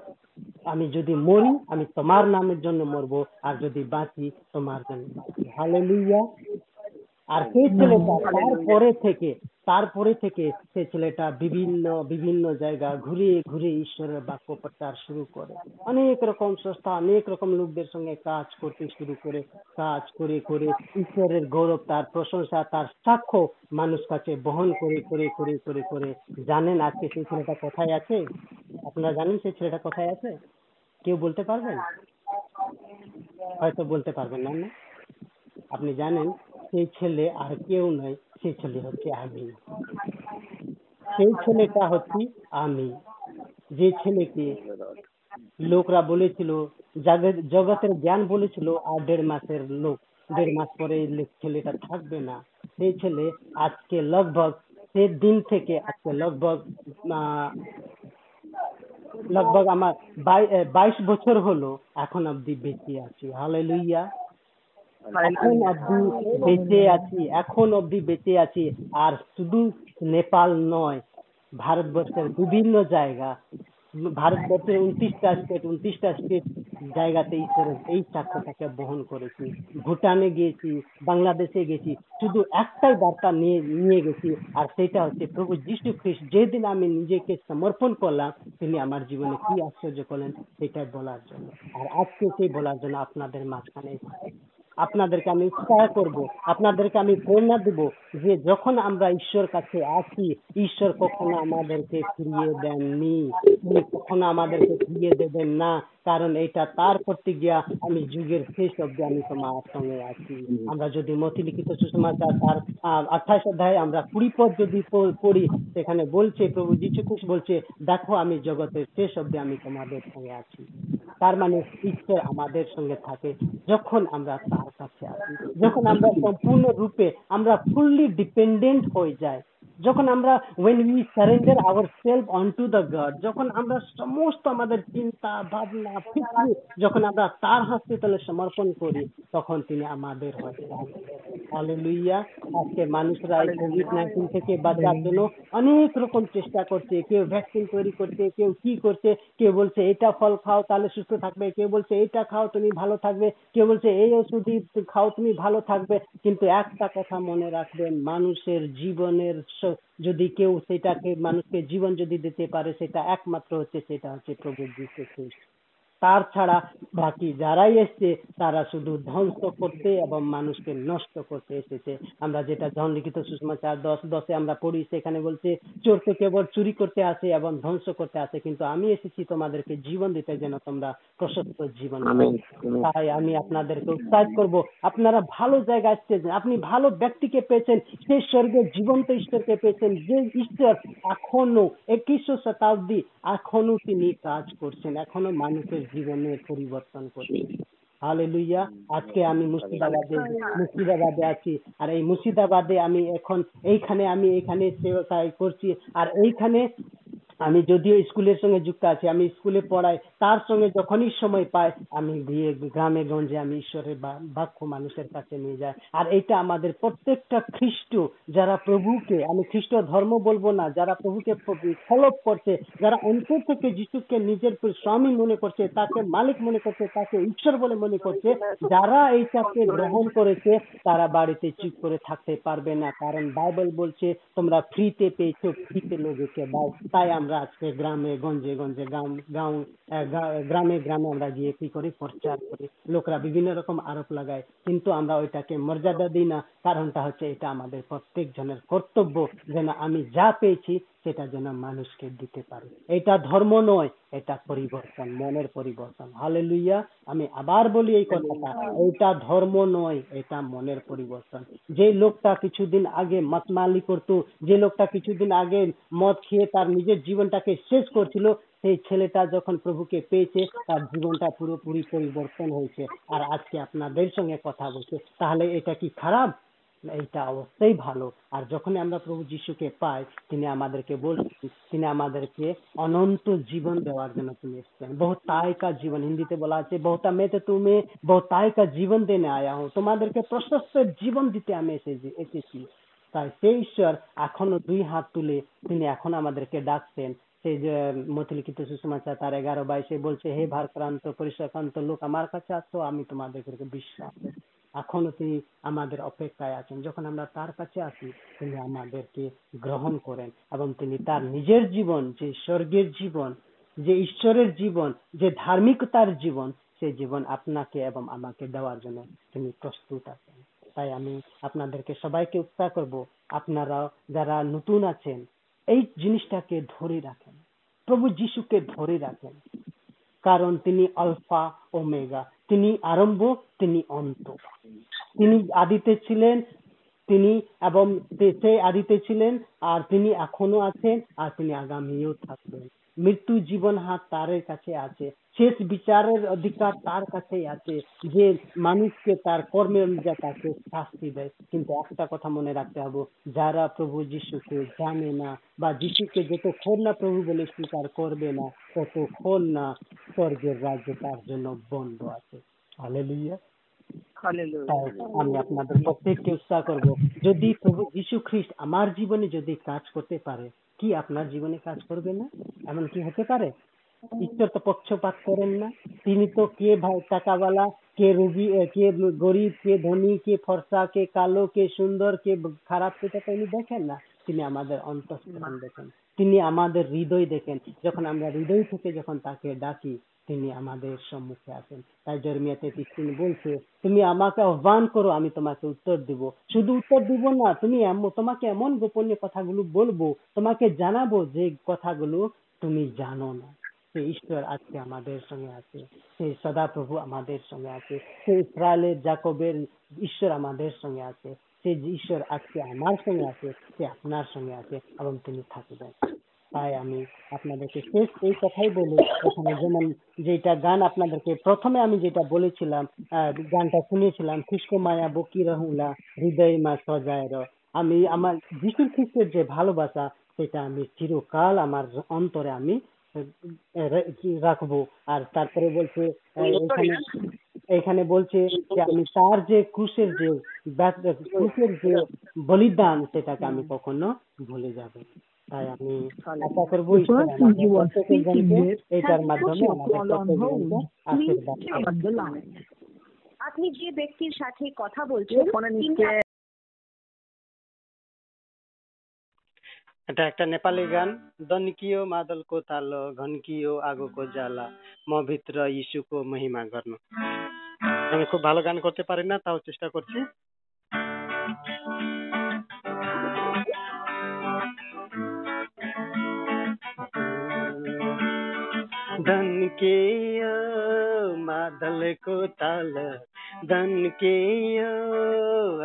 আমি যদি মরি আমি তোমার নামের জন্য মরবো আর যদি বাঁচি তোমার জন্য বাঁচি। হালেলুইয়া আর সেই ছেলেটা তারপরে থেকে তারপরে থেকে সে ছেলেটা বিভিন্ন বিভিন্ন জায়গা ঘুরে ঘুরে ঈশ্বরের বাক্য প্রচার শুরু করে। অনেক রকম সংস্থা, অনেক রকম লোকদের সঙ্গে কাজ করতে শুরু করে, কাজ করে করে ঈশ্বরের গৌরব, তার প্রশংসা, তার সাক্ষ্য মানুষ কাছে বহন করে করে করে করে করে। জানেন আজকে সেই ছেলেটা কোথায় আছে? আপনারা জানেন সেই ছেলেটা কোথায় আছে? কেউ বলতে পারবেন? হয়তো বলতে পারবেন না না। আপনি জানেন? সেই ছেলে আর কেউ নয়, সেই ছেলে হচ্ছে আমি। সেই ছেলেটা হচ্ছি আমি। যে ছেলেকে লোকরা বলেছিল জগতের জ্ঞান বলেছিল, আর দেড় মাসের লোক, দেড় মাস পরে ছেলেটা থাকবে না। সেই ছেলে আজকে লগভগ, সে দিন থেকে আজকে লগভগ লগভগ আমার বাই- বাইশ বছর হলো, এখন অব্দি বেঁচে আছি। হালেলুইয়া এখন অব্দি বেঁচে আছি, এখন অব্দি বেঁচে আছি, আর শুধু নেপাল নয়, ভারতবর্ষের বিভিন্ন জায়গা, ভারতবর্ষের উনত্রিশটা স্টেট উনত্রিশটা স্টেট জায়গাতে ঈশ্বরের এই সাক্ষ্যটাকে বহন করেছি ভুটানে গিয়েছি, বাংলাদেশে গেছি, শুধু একটাই বার্তা নিয়ে নিয়ে গেছি, আর সেটা হচ্ছে প্রভু যীশু খ্রিস্ট যেদিন আমি নিজেকে সমর্পণ করলাম, তিনি আমার জীবনে কি আশ্চর্য করলেন, সেটাই বলার জন্য আর আজকে সেই বলার জন্য আপনাদের মাঝখানে। আপনাদেরকে আমি উৎসাহ করব, আপনাদেরকে আমি প্রেরণা দেব যে যখন আমরা ঈশ্বর কাছে আসি, ঈশ্বর কখনো আমাদেরকে ফিরিয়ে দেননি, তিনি কখনো আমাদেরকে ফিরিয়ে দেবেন না। কারণ এটা তার প্রতিজ্ঞা আমি যুগের শেষ অব্দি আমি তোমার সঙ্গে আছি। আমরা যদি মতি লিখিত সুসমাচার তার আঠাশ অধ্যায়ে আমরা কুড়ি পদ যদি পড়ি সেখানে বলছে প্রভু যীশু খ্রিস্ট বলছে দেখো আমি জগতের শেষ অব্দি আমি তোমাদের সঙ্গে আছি। তার মানে ঈশ্বর আমাদের সঙ্গে থাকে যখন আমরা তার কাছে আসি। যখন আমরা সম্পূর্ণ রূপে আমরা ফুললি ডিপেন্ডেন্ট হয়ে যাই যখন আমরা, when we surrender ourselves unto the God, যখন আমরা সমস্ত আমাদের চিন্তা, ভাবনা যখন আমরা তার হসপিটালে সমর্পণ করি, তখন তিনি আমাদের হয়ে হালেলুইয়া আজকে মানুষরা এই কোভিড নাইন্টিন থেকে বাঁচার জন্য অনেক রকম চেষ্টা করছে। কেউ ভ্যাকসিন তৈরি করছে, কেউ কি করছে, কেউ বলছে, এটা ফল খাও, তাহলে সুস্থ থাকবে। কেউ বলছে, এটা খাও, তুমি ভালো থাকবে। কেউ বলছে, এই ওষুধই খাও, তুমি ভালো থাকবে। কিন্তু একটা কথা মনে রাখবেন, মানুষের জীবনের যদি কেউ সেটাকে মানুষকে জীবন যদি দিতে পারে সেটা একমাত্র হচ্ছে সেটা হচ্ছে প্রভু যীশু খ্রিস্ট তার ছাড়া বাকি যারাই এসছে তারা শুধু ধ্বংস করতে এবং মানুষকে নষ্ট করতে এসেছে আমরা যেটা জন লিখিত সুষমাচার দশ দশে আমরা পড়ি সেখানে বলছে চোরকে কেবল চুরি করতে আসে এবং ধ্বংস করতে আসে কিন্তু আমি এসেছি তোমাদেরকে জীবন দিতে যেন তোমরা প্রশস্ত জীবন। তাই আমি আপনাদেরকে উৎসাহিত করব আপনারা ভালো জায়গা এসেছেন আপনি ভালো ব্যক্তিকে পেয়েছেন সেই স্বর্গের জীবন্ত ঈশ্বরকে পেয়েছেন যে ঈশ্বর এখনও একুশশো শতাব্দী এখনও তিনি কাজ করছেন এখনও মানুষের জীবনের পরিবর্তন করবে হালে লুইয়া আজকে আমি মুর্শিদাবাদে মুর্শিদাবাদে আছি। আর এই মুর্শিদাবাদে আমি এখন এইখানে আমি এইখানে সেবাকায় করছি। আর এইখানে আমি যদিও স্কুলের সঙ্গে যুক্ত আছি, আমি স্কুলে পড়াই, তার সঙ্গে যখনই সময় পাই, আমি গিয়ে গ্রামে গঞ্জে আমি ঈশ্বরের বাক্য মানুষের কাছে নিয়ে যাই। আর এটা আমাদের প্রত্যেকটা খ্রিস্ট যারা প্রভুকে, আমি খ্রিস্ট ধর্ম বলব না, যারা প্রভুকে ফলো করছে, যারা অন্তর থেকে যিশুকে নিজের স্বামী মনে করছে, তাকে মালিক মনে করছে, তাকে ঈশ্বর বলে মনে করছে, যারা এইটাকে গ্রহণ করেছে, তারা বাড়িতে চুপ করে থাকতে পারবে না। কারণ বাইবেল বলছে, তোমরা ফ্রিতে পেয়েছ, ফ্রিতে লোকেকে দাও তাই আমরা আমরা আজকে গ্রামে, গঞ্জে গঞ্জে গ্রাম গাঁও গ্রামে গ্রামে আমরা গিয়ে কি করি? প্রচার করি। লোকরা বিভিন্ন রকম আরোপ লাগায়। কিন্তু আমরা ওইটাকে মর্যাদা দিই না। কারণটা হচ্ছে এটা আমাদের প্রত্যেক জনের কর্তব্য। যেন আমি যা পেয়েছি সেটা যেন মানুষকে দিতে পারি। এটা ধর্ম নয়, এটা পরিবর্তন, মনের পরিবর্তন। হালে লুইয়া আমি আবার বলি এই কথাটা, এটা ধর্ম নয়, এটা মনের পরিবর্তন। যে লোকটা কিছুদিন আগে মাতমালি করতো, যে লোকটা কিছুদিন আগে মদ খেয়ে তার নিজের জীবনটাকে শেষ করছিল, সেই ছেলেটা যখন প্রভুকে পেয়েছে, তার জীবনটা পুরোপুরি পরিবর্তন হয়েছে। আর আজকে আপনাদের সঙ্গে কথা বলছে। তাহলে এটা কি খারাপ? এইটা অবশ্যই ভালো। আর যখন আমরা প্রভু যিশুকে পাই, তিনি আমাদেরকে বলছেন, তিনি আমাদেরকে অনন্ত জীবন দেওয়ার জন্য তিনি এসেছেন। বহুতায় কা জীবন, হিন্দিতে বলা আছে, বহুতা মে তো তুমি বহুতায় কা জীবন দেনে আয়া হো তোমাদেরকে প্রশস্ত জীবন দিতে আমি এসেছি এসেছি। তাই সেই ঈশ্বর এখনও দুই হাত তুলে তিনি এখন আমাদেরকে ডাকছেন। সেই যে মতিলিখিত সুষমাচার তার এগারো বাইশে বলছে, হে ভারক্রান্ত পরিশ্রান্ত লোক, আমার কাছে আসো আমি তোমাদেরকে বিশ্বাস এখনও তিনি আমাদের অপেক্ষায় আছেন। যখন আমরা তার কাছে আসি, তিনি আমাদেরকে গ্রহণ করেন এবং তিনি তার নিজের জীবন, যে স্বর্গের জীবন, যে ঈশ্বরের জীবন, যে ধার্মিকতার জীবন, সেই জীবন আপনাকে এবং আমাকে দেওয়ার জন্য তিনি প্রস্তুত আছেন। তাই আমি আপনাদেরকে সবাইকে উৎসাহ করব আপনারা যারা নতুন আছেন, এই জিনিসটাকে ধরে রাখেন। প্রভু যিশুকে ধরে রাখেন। কারণ তিনি আলফা, ওমেগা তিনি আরম্ভ, তিনি অন্ত। তিনি আদিতে ছিলেন, তিনি এবং সে আদিতে ছিলেন, আর তিনি এখনও আছেন, আর তিনি আগামীও থাকবেন। মৃত্যু জীবন হাত তারের কাছে আছে। শেষ বিচারের অধিকার তার কাছেই আছে। যে মানুষকে তার কর্মের অনুযায়ী তাকে শাস্তি দেয়। কিন্তু একটা কথা মনে রাখতে হবে যারা প্রভু যিশুকে জানে না বা যিশুকে যতক্ষণ না প্রভু বলে স্বীকার করবে না ততক্ষণ না স্বর্গের রাজ্য তার জন্য বন্ধ আছে। হালেলুয়া আমি আপনাদের প্রত্যেককে উৎসাহ করব যদি প্রভু যীশু খ্রিস্ট আমার জীবনে যদি কাজ করতে পারে কি আপনার জীবনে কাজ করবে না? এমন কি হতে পারে? ঈশ্বর তো পক্ষপাত করেন না। তিনি তো কে ভাই টাকাওয়ালা কে রুগী কে গরিব কে ধনী কে ফর্সা কে কালো কে সুন্দর কে খারাপ সেটা তো উনি দেখেন না। তিনি আমাদের অন্তঃস্থল দেখেন। তিনি আমাদের হৃদয় দেখেন। যখন আমরা হৃদয় থেকে যখন তাকে ডাকি তিনি আমাদের সম্মুখে আসেন। তাই জর্মিয়া তেত্রিশ তিনি বলছে তুমি আমাকে আহ্বান করো আমি তোমাকে উত্তর দিব। শুধু উত্তর দিব না তুমি তোমাকে এমন গোপনীয় কথাগুলো বলব তোমাকে জানাব যে কথাগুলো তুমি জানো না। সে ঈশ্বর আজকে আমাদের সঙ্গে আছে সেই সদাপ্রভু আমাদের সঙ্গে আছে, সে ইসরায়েলের জাকবের ঈশ্বর আমাদের সঙ্গে আছে, সে যে ঈশ্বর আজকে আমার সঙ্গে আছে, সে আপনার সঙ্গে আছে এবং তিনি থাকবেন তাই আমি আপনাদেরকে শেষ এই কথাই বলি, এখানে যেমন যেটা গান আপনাদেরকে প্রথমে আমি যেটা বলেছিলাম গানটা শুনেছিলাম খ্রিস্ট মায়া বকি রহুলা, হৃদয় মা সজায়। আমি আমার যিশুর খ্রিস্টের যে ভালোবাসা, সেটা আমি চিরকাল আমার অন্তরে আমি রাখব আর তারপরে বলছে এখানে এখানে বলছে যে আমি তার যে ক্রুশের যে ক্রুশের যে বলিদান সেটাকে আমি কখনো ভুলে যাব তাই আমি আশা করব এটার মাধ্যমে। আপনি যে ব্যক্তির সাথে কথা বলছেন ट्र्याक्टर नेपाली गान दन्कियो मादलको ताल घन्कियो आगोको जाला म भित्र यीशुको महिमा गर्नु। हामी खुब भालो गान गर्दै पारेन त चेष्टा गर्छु। धन्कियो मादलको ताल धनकियो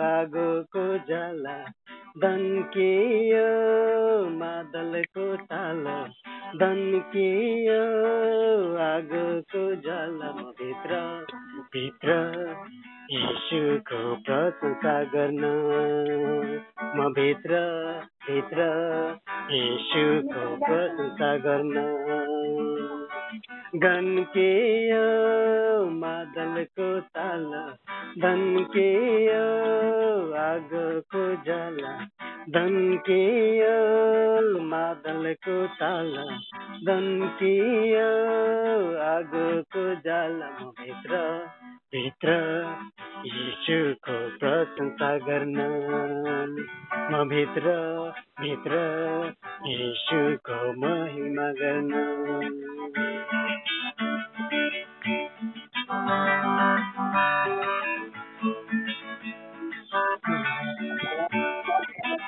आगोको जाला धनकियो मादलको ताल धनकियो आगोको जाला भित्र भित्र यीशुको प्रशंसा गर्न म भित्र भित्र यीशुको प्रशंसा गर्न। गन्केयो मादलको ताल धन्केयो आगोको जाला धन्केयो मादलको ताल धन्कियो आगोको जाला। म भित्र भित्र यीशुको प्रशंसा गर्न म भित्र भित्र यीशुको महिमा गर्न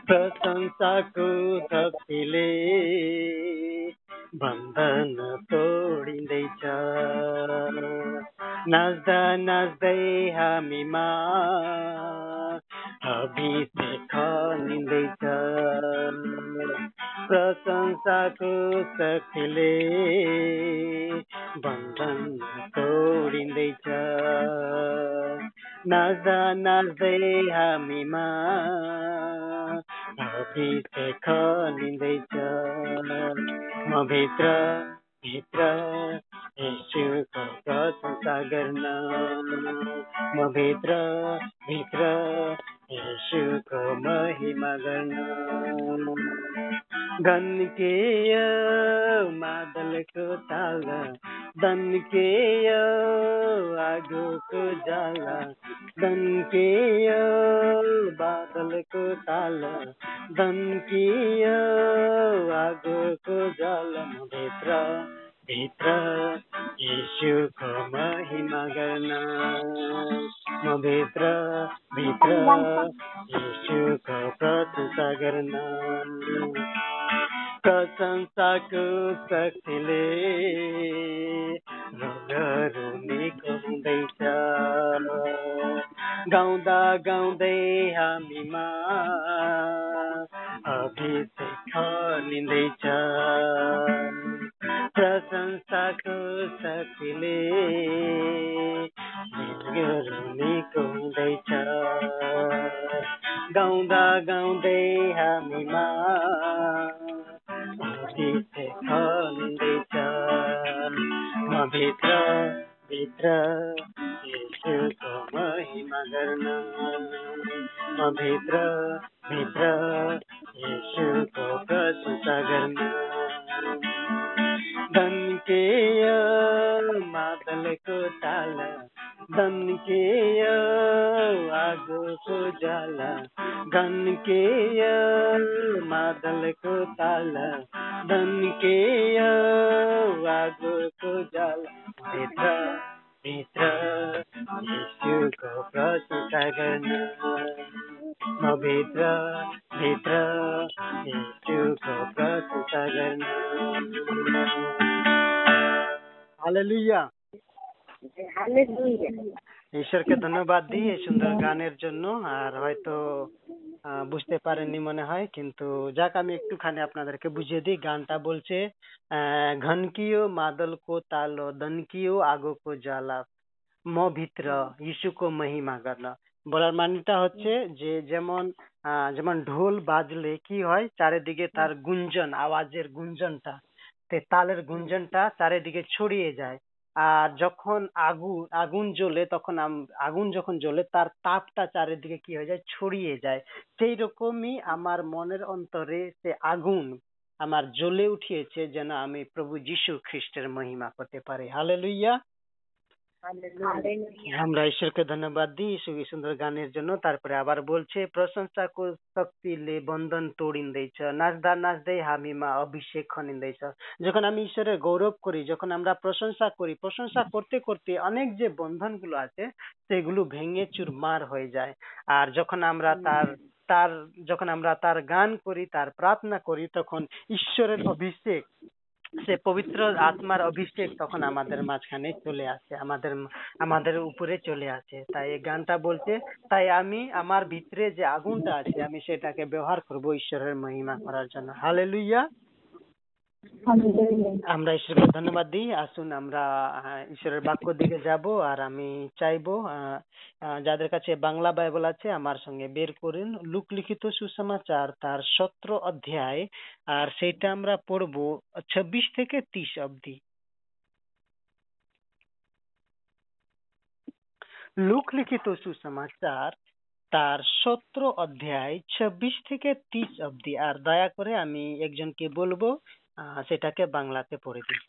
प्रशंसाको शक्तिले बन्धन तोडिँदैछ। नाच्दा नाच्दै हामीमा अभिषेक निँदैछ प्रशंसाको शक्तिले बन्धन तोडिँदैछ नाच्दा नाच्दै हामीमा अभिषेक निँदैछ म भित्र भित्र यीशुको प्रशंसा गर्न म भित्र भित्र यीशुको महिमा गर्न धन्केय मादलको ताल धन्केय आगोको जाला धन्केय बादलको ताल धन्किय आगोको जाला भित्र भित्र यीशुको महिमा गर्न म भित्र भित्र यीशुको प्रशंसा गर्न प्रशंसाको शक्तिले रोगहरू निको हुँदैछ गाउँदा गाउँदै हामीमा अभिषेक निँदैछ प्रशंसाको निको हुँदैछ गाउँदा गाउँदै हामीमा अभिषेक निँदैछ म भित्र भित्र महिमा गर्न। म भित्र भित्र यीशुको प्रशंसा गर्न। धन्केय मादलको ताल धन्केय आगोको जाला धन्केय मादलको ताल धन्केय आगोको जाला। भित्र भित्र यीशुको प्रशंसा गर्न म भित्र भित्र यीशुको प्रशंसा गर्न হালেলুয়া ঈশ্বরকে ধন্যবাদ দিই এই সুন্দর গানের জন্য আর হয়তো আহ, বুঝতে পারেননি মনে হয় কিন্তু যাক আমি একটুখানি আপনাদেরকে বুঝিয়ে দিই গানটা বলছে আহ, ঘনকিও মাদল কো তালো দনকিও আগো কো জ্বালা ম ভিত্র ইসুকো মহিমা গান বলার মানেটা হচ্ছে যে যেমন আহ, যেমন ঢোল বাজলে কি হয়? চারিদিকে তার গুঞ্জন আওয়াজের গুঞ্জনটা। তালের গুঞ্জনটা চারিদিকে ছড়িয়ে যায়। আর যখন আগুন আগুন জ্বলে তখন আগুন যখন জ্বলে তার তাপটা চারিদিকে কি হয়ে যায়? ছড়িয়ে যায়। সেই রকমই আমার মনের অন্তরে সে আগুন আমার জ্বলে উঠিয়েছে যেন আমি প্রভু যীশু খ্রিস্টের মহিমা করতে পারি। হালেলুইয়া। আমরা ঈশ্বরকে ধন্যবাদ দিই এই সু- এই সুন্দর গানের জন্য। তারপরে আবার বলছে প্রশংসা কো শক্তিলে বন্ধন তোড়িন দিয়েছ নাচদা নাচদাই হামিমা অভিষেক খনিন দিয়েছ যখন আমি ঈশ্বরের গৌরব করি যখন আমরা প্রশংসা করি প্রশংসা করতে করতে অনেক যে বন্ধনগুলো আছে সেগুলো ভেঙে চুরমার হয়ে যায়। আর যখন আমরা তার তার যখন আমরা তার গান করি তার প্রার্থনা করি তখন ঈশ্বরের অভিষেক সে পবিত্র আত্মার অভিষেক তখন আমাদের মাঝখানে চলে আসে, আমাদের আমাদের উপরে চলে আসে। তাই এই গানটা বলছে, তাই আমি আমার ভিতরে যে আগুনটা আছে, আমি সেটাকে ব্যবহার করব ঈশ্বরের মহিমা করার জন্য। হালেলুইয়া আমরা ঈশ্বরকে ধন্যবাদ দিই। আসুন আমরা ঈশ্বরের বাক্য দিকে যাব আর আমি চাইব যাদের কাছে বাংলা বাইবেল আছে, আমার সঙ্গে বের করুন। লুক লিখিত সুসমাচার তার সত্র অধ্যায়, আর সেটা আমরা পড়ব ছাব্বিশ থেকে তিরিশ অবধি। লুক লিখিত সুসমাচার তার সতেরো অধ্যায়, ছাব্বিশ থেকে তিরিশ অবধি। আর দয়া করে আমি একজনকে বলব সেটাকে বাংলাতে পড়ে দিই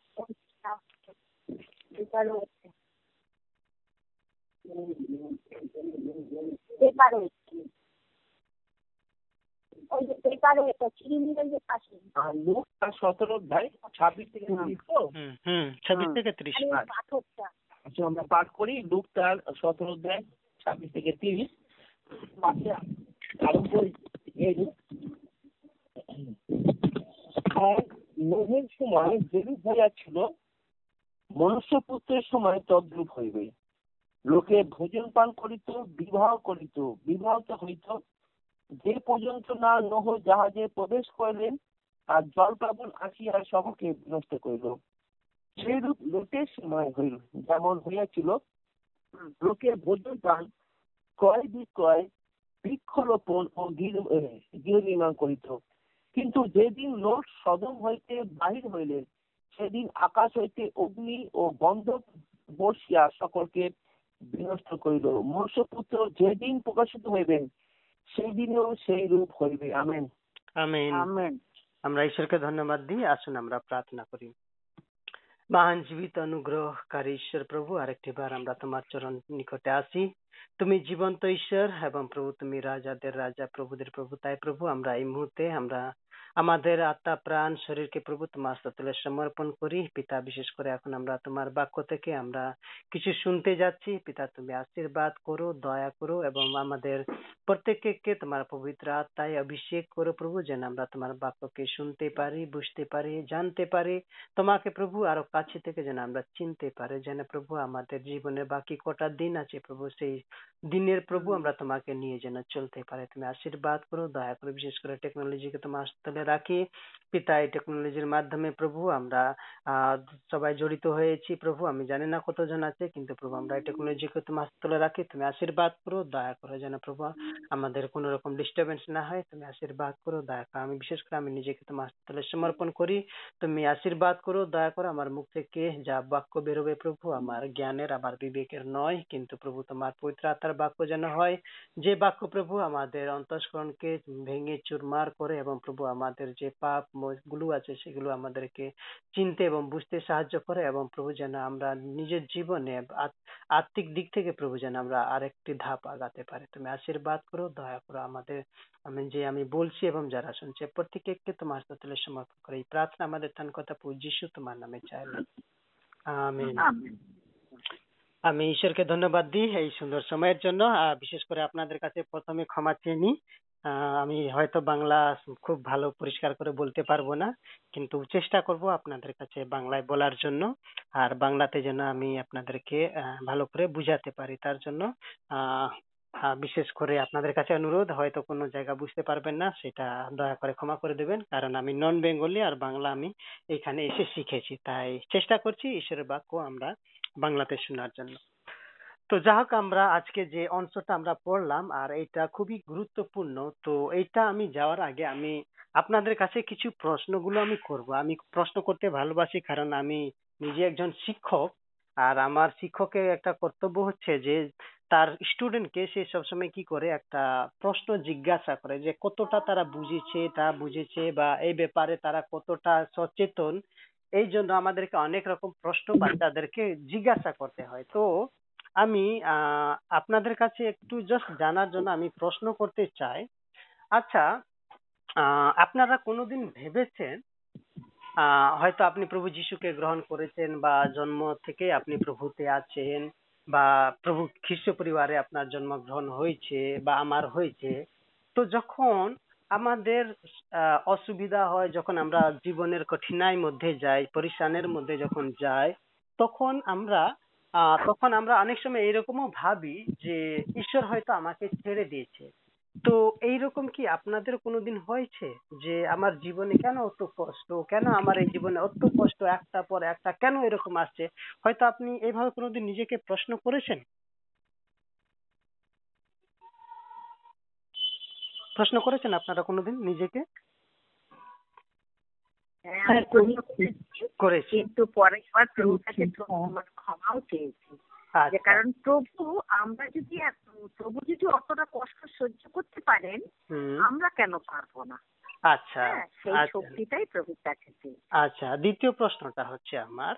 সতেরো অধ্যায় ছাব্বিশ থেকে তো? হুম হুম ছাব্বিশ থেকে ত্রিশ। আচ্ছা আমরা পাঠ করি লুক তার সতেরো অধ্যায় ছাব্বিশ থেকে তিরিশ। আরম্ভ আর নোহের সময় যেরূপ হইয়াছিল, মনুষ্যপুত্রের সময় তদ্রূপ হইবে। লোকে ভোজন পান করিত, বিবাহ করিত, বিবাহিত হইত। যে পর্যন্ত না নহ জাহাজে প্রবেশ করিলেন, আর জল আসিয়া সবকে বিনষ্ট করিল। সেইরূপ লোকের সময় হইল, যেমন হইয়াছিল, লোকে ভোজন পান, ক্রয় বিক্রয়, বৃক্ষরোপণ ও গৃহ নির্মাণ করিত। কিন্তু যেদিন লোক সদম হইতে বাহির হইলেন সেদিন আকাশ হইতে অগ্নি ও গন্ধক বর্ষিয়া সকলকে বিনষ্ট করিল। মনুষ্যপুত্র যেদিন প্রকাশিত হইবেন সেই দিনেও সেই রূপ হইবে। আমেন। আমিন। আমেন। আমরা ঈশ্বরকে ধন্যবাদ দিই। আসুন আমরা প্রার্থনা করি। মহান জীবিত অনুগ্রহকারী ঈশ্বর প্রভু আরেকটি বার আমরা তোমার চরণ নিকটে আসি। তুমি জীবন্ত ঈশ্বর এবং প্রভু তুমি রাজাদের রাজা প্রভুদের প্রভু তাই প্রভু আমরা এই মুহূর্তে আমরা আমাদের আত্মা প্রাণ শরীরকে প্রভু তোমার হাতে সমর্পণ করি। পিতা বিশেষ করে এখন আমরা তোমার বাক্য থেকে আমরা কিছু শুনতে যাচ্ছি। পিতা তুমি আশীর্বাদ করো দয়া করো এবং আমাদের প্রত্যেককে তোমার পবিত্র আত্মায় অভিষেক করো প্রভু যেন আমরা তোমার বাক্যকে শুনতে পারি বুঝতে পারি জানতে পারি। তোমাকে প্রভু আরও কাছে থেকে যেন আমরা চিনতে পারি যেন প্রভু আমাদের জীবনের বাকি কটা দিন আছে প্রভু সেই দিনের প্রভু আমরা তোমাকে নিয়ে যেন চলতে পারি। তুমি আশীর্বাদ করো দয়া করো বিশেষ করে টেকনোলজিকে তোমার হাতলে রাখি। পিতা এই টেকনোলজির মাধ্যমে, প্রভু আমরা আহ সবাই জড়িত হয়েছি। প্রভু, আমি জানি না কতজন আছে, কিন্তু প্রভু, আমরা এই টেকনোলজিকে তোমার হাতলে রাখি। তুমি আশীর্বাদ করো, দয়া করো যেন প্রভু, আমাদের কোনো রকম ডিস্টারবেন্স না হয়। তুমি আশীর্বাদ করো, দয়া করো। আমি বিশেষ করে আমি নিজেকে তোমার হাতলে সমর্পণ করি। তুমি আশীর্বাদ করো, দয়া করো। আমার মুখ থেকে যা বাক্য বেরোবে প্রভু, আমার জ্ঞানের, আমার বিবেকের নয়। কিন্তু প্রভু, তোমার পবিত্র আত্মার বাক্য যেন হয়। যে বাক্য প্রভু, আমাদের অন্তঃস্করণকে ভেঙে চুরমার করে এবং প্রভু, আমাদের যে পাপগুলো আছে সেগুলো আমাদেরকে চিনতে এবং বুঝতে সাহায্য করে এবং প্রভু যেন আমরা নিজের জীবনে আত্মিক দিক থেকে প্রভু যেন আমরা আরেকটি ধাপ আগাতে পারি। তুমি আশীর্বাদ করো দয়া করো আমাদের আমি যে আমি বলছি এবং যারা শুনছে প্রত্যেককে তোমার হাতে সমর্পণ করে। এই প্রার্থনা আমাদের তান কথা যিশু তোমার নামে চাইলাম। আমিন। আমি ঈশ্বরকে ধন্যবাদ দিই এই সুন্দর সময়ের জন্য। বিশেষ করে আপনাদের কাছে প্রথমে ক্ষমা চেয়ে নিই। আহ, আমি হয়তো বাংলা খুব ভালো পরিষ্কার করে বলতে পারব না কিন্তু চেষ্টা করব আপনাদের কাছে বাংলায় বলার জন্য আর বাংলাতে যেন আমি আপনাদেরকে আহ, ভালো করে বুঝাতে পারি। তার জন্য আহ, বিশেষ করে আপনাদের কাছে অনুরোধ হয়তো কোনো জায়গা বুঝতে পারবেন না সেটা দয়া করে ক্ষমা করে দেবেন কারণ আমি নন বেঙ্গলি আর বাংলা আমি এখানে এসে শিখেছি তাই চেষ্টা করছি ঈশ্বরের বাক্য আমরা বাংলাতে শোনার জন্য। তো যা হোক, আমরা আজকে যে অংশটা আমরা পড়লাম, আর এটা খুবই গুরুত্বপূর্ণ, তো এইটা আমি যাওয়ার আগে আমি আপনাদের কাছে কিছু প্রশ্নগুলো আমি করব। আমি প্রশ্ন করতে ভালোবাসি, কারণ আমি নিজে একজন শিক্ষক, আর আমার শিক্ষকের একটা কর্তব্য হচ্ছে যে তার স্টুডেন্টকে সে সবসময় কি করে, একটা প্রশ্ন জিজ্ঞাসা করে যে কতটা তারা বুঝেছে, তা বুঝেছে, বা এই ব্যাপারে তারা কতটা সচেতন, এই জন্য আমাদেরকে অনেক রকম প্রশ্ন বাচ্চাদেরকে জিজ্ঞাসা করতে হয়। তো আমি আহ, আপনাদের কাছে একটু জাস্ট জানার জন্য আমি প্রশ্ন করতে চাই। আচ্ছা আহ, আপনারা কোনোদিন ভেবেছেন আহ, হয়তো আপনি প্রভু যিশুকে গ্রহণ করেছেন বা জন্ম থেকে আপনি প্রভুতে আছেন বা প্রভু খ্রিস্ট পরিবারে আপনার জন্মগ্রহণ হয়েছে বা আমার হয়েছে তো যখন আমাদের অসুবিধা হয় যখন আমরা জীবনের কঠিনাই মধ্যে যাই পরিশানের মধ্যে যখন যাই তখন আমরা আহ, তখন আমরা অনেক সময় এরকমও ভাবি যে ঈশ্বর হয়তো আমাকে ছেড়ে দিয়েছে। তো এইরকম কি আপনাদের কোনোদিন হয়েছে যে আমার জীবনে কেন অত কষ্ট কেন আমার এই জীবনে অত কষ্ট একটা পর একটা কেন এরকম আসছে? হয়তো আপনি এইভাবে কোনোদিন নিজেকে প্রশ্ন করেছেন? প্রশ্ন করেছেন আপনারা কোনোদিন নিজেকে? হ্যাঁ। করেছি। কিন্তু পরে আবার প্রভুর কাছে মানে ক্ষমাও চেয়েছি। যে আচ্ছা। কারণ প্রভু আমরা যদি প্রভু যদি অতটা কষ্ট সহ্য করতে পারেন আমরা কেন পারব না? আচ্ছা হ্যাঁ সেই আচ্ছা। শক্তিটাই প্রভুর কাছে আচ্ছা দ্বিতীয় প্রশ্নটা হচ্ছে আমার।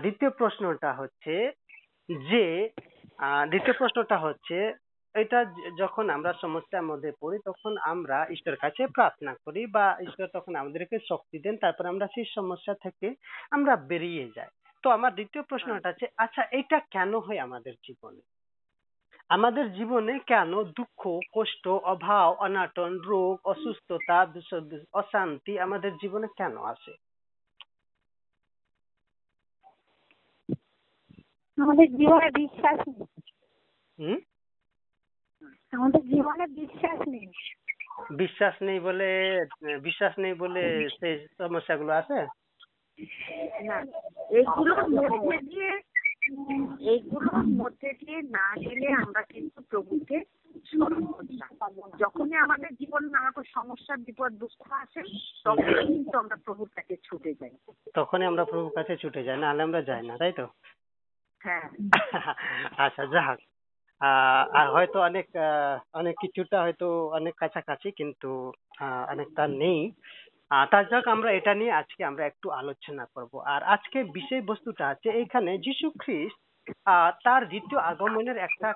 দ্বিতীয় প্রশ্নটা হচ্ছে যে দ্বিতীয় প্রশ্নটা হচ্ছে এটা যখন আমরা সমস্যার মধ্যে পড়ি তখন আমরা ঈশ্বরের কাছে প্রার্থনা করি বা ঈশ্বর তখন আমাদেরকে শক্তি দেন তারপর আমরা সেই সমস্যা থেকে আমরা বেরিয়ে যাই। তো আমার দ্বিতীয় প্রশ্নটা আছে আচ্ছা এটা কেন হয় আমাদের জীবনে? আমাদের জীবনে কেন দুঃখ কষ্ট অভাব অনাটন রোগ অসুস্থতা অশান্তি আমাদের জীবনে কেন আসে? আমাদের জীবনে বিশ্বাস হুম? আমাদের জীবনে বিশ্বাস নেই। বিশ্বাস নেই বলে বিশ্বাস নেই বলে সেই সমস্যাগুলো আছে? না এইগুলোর মধ্যে দিয়ে এইগুলোর মধ্যে দিয়ে না গেলে আমরা কিন্তু প্রভুকে স্মরণ করতাম যখনই আমাদের জীবনে নানা রকম সমস্যা বিপদ দুঃখ আসে তখনই কিন্তু আমরা প্রভুর কাছে ছুটে যাই। তখনই আমরা প্রভুর কাছে ছুটে যাই নাহলে আমরা যাই না তাই তো? হ্যাঁ। আচ্ছা যাক। আর হয়তো অনেক অনেক কিছুটা হয়তো অনেক কাছাকাছি কিন্তু অনেকটা নেই। আহ, তা যাক আমরা এটা নিয়ে আজকে আমরা একটু আলোচনা করব। আর আজকে বিষয়বস্তুটা আছে এখানে যিশু খ্রিস্ট তার দ্বিতীয় আগমনের একটা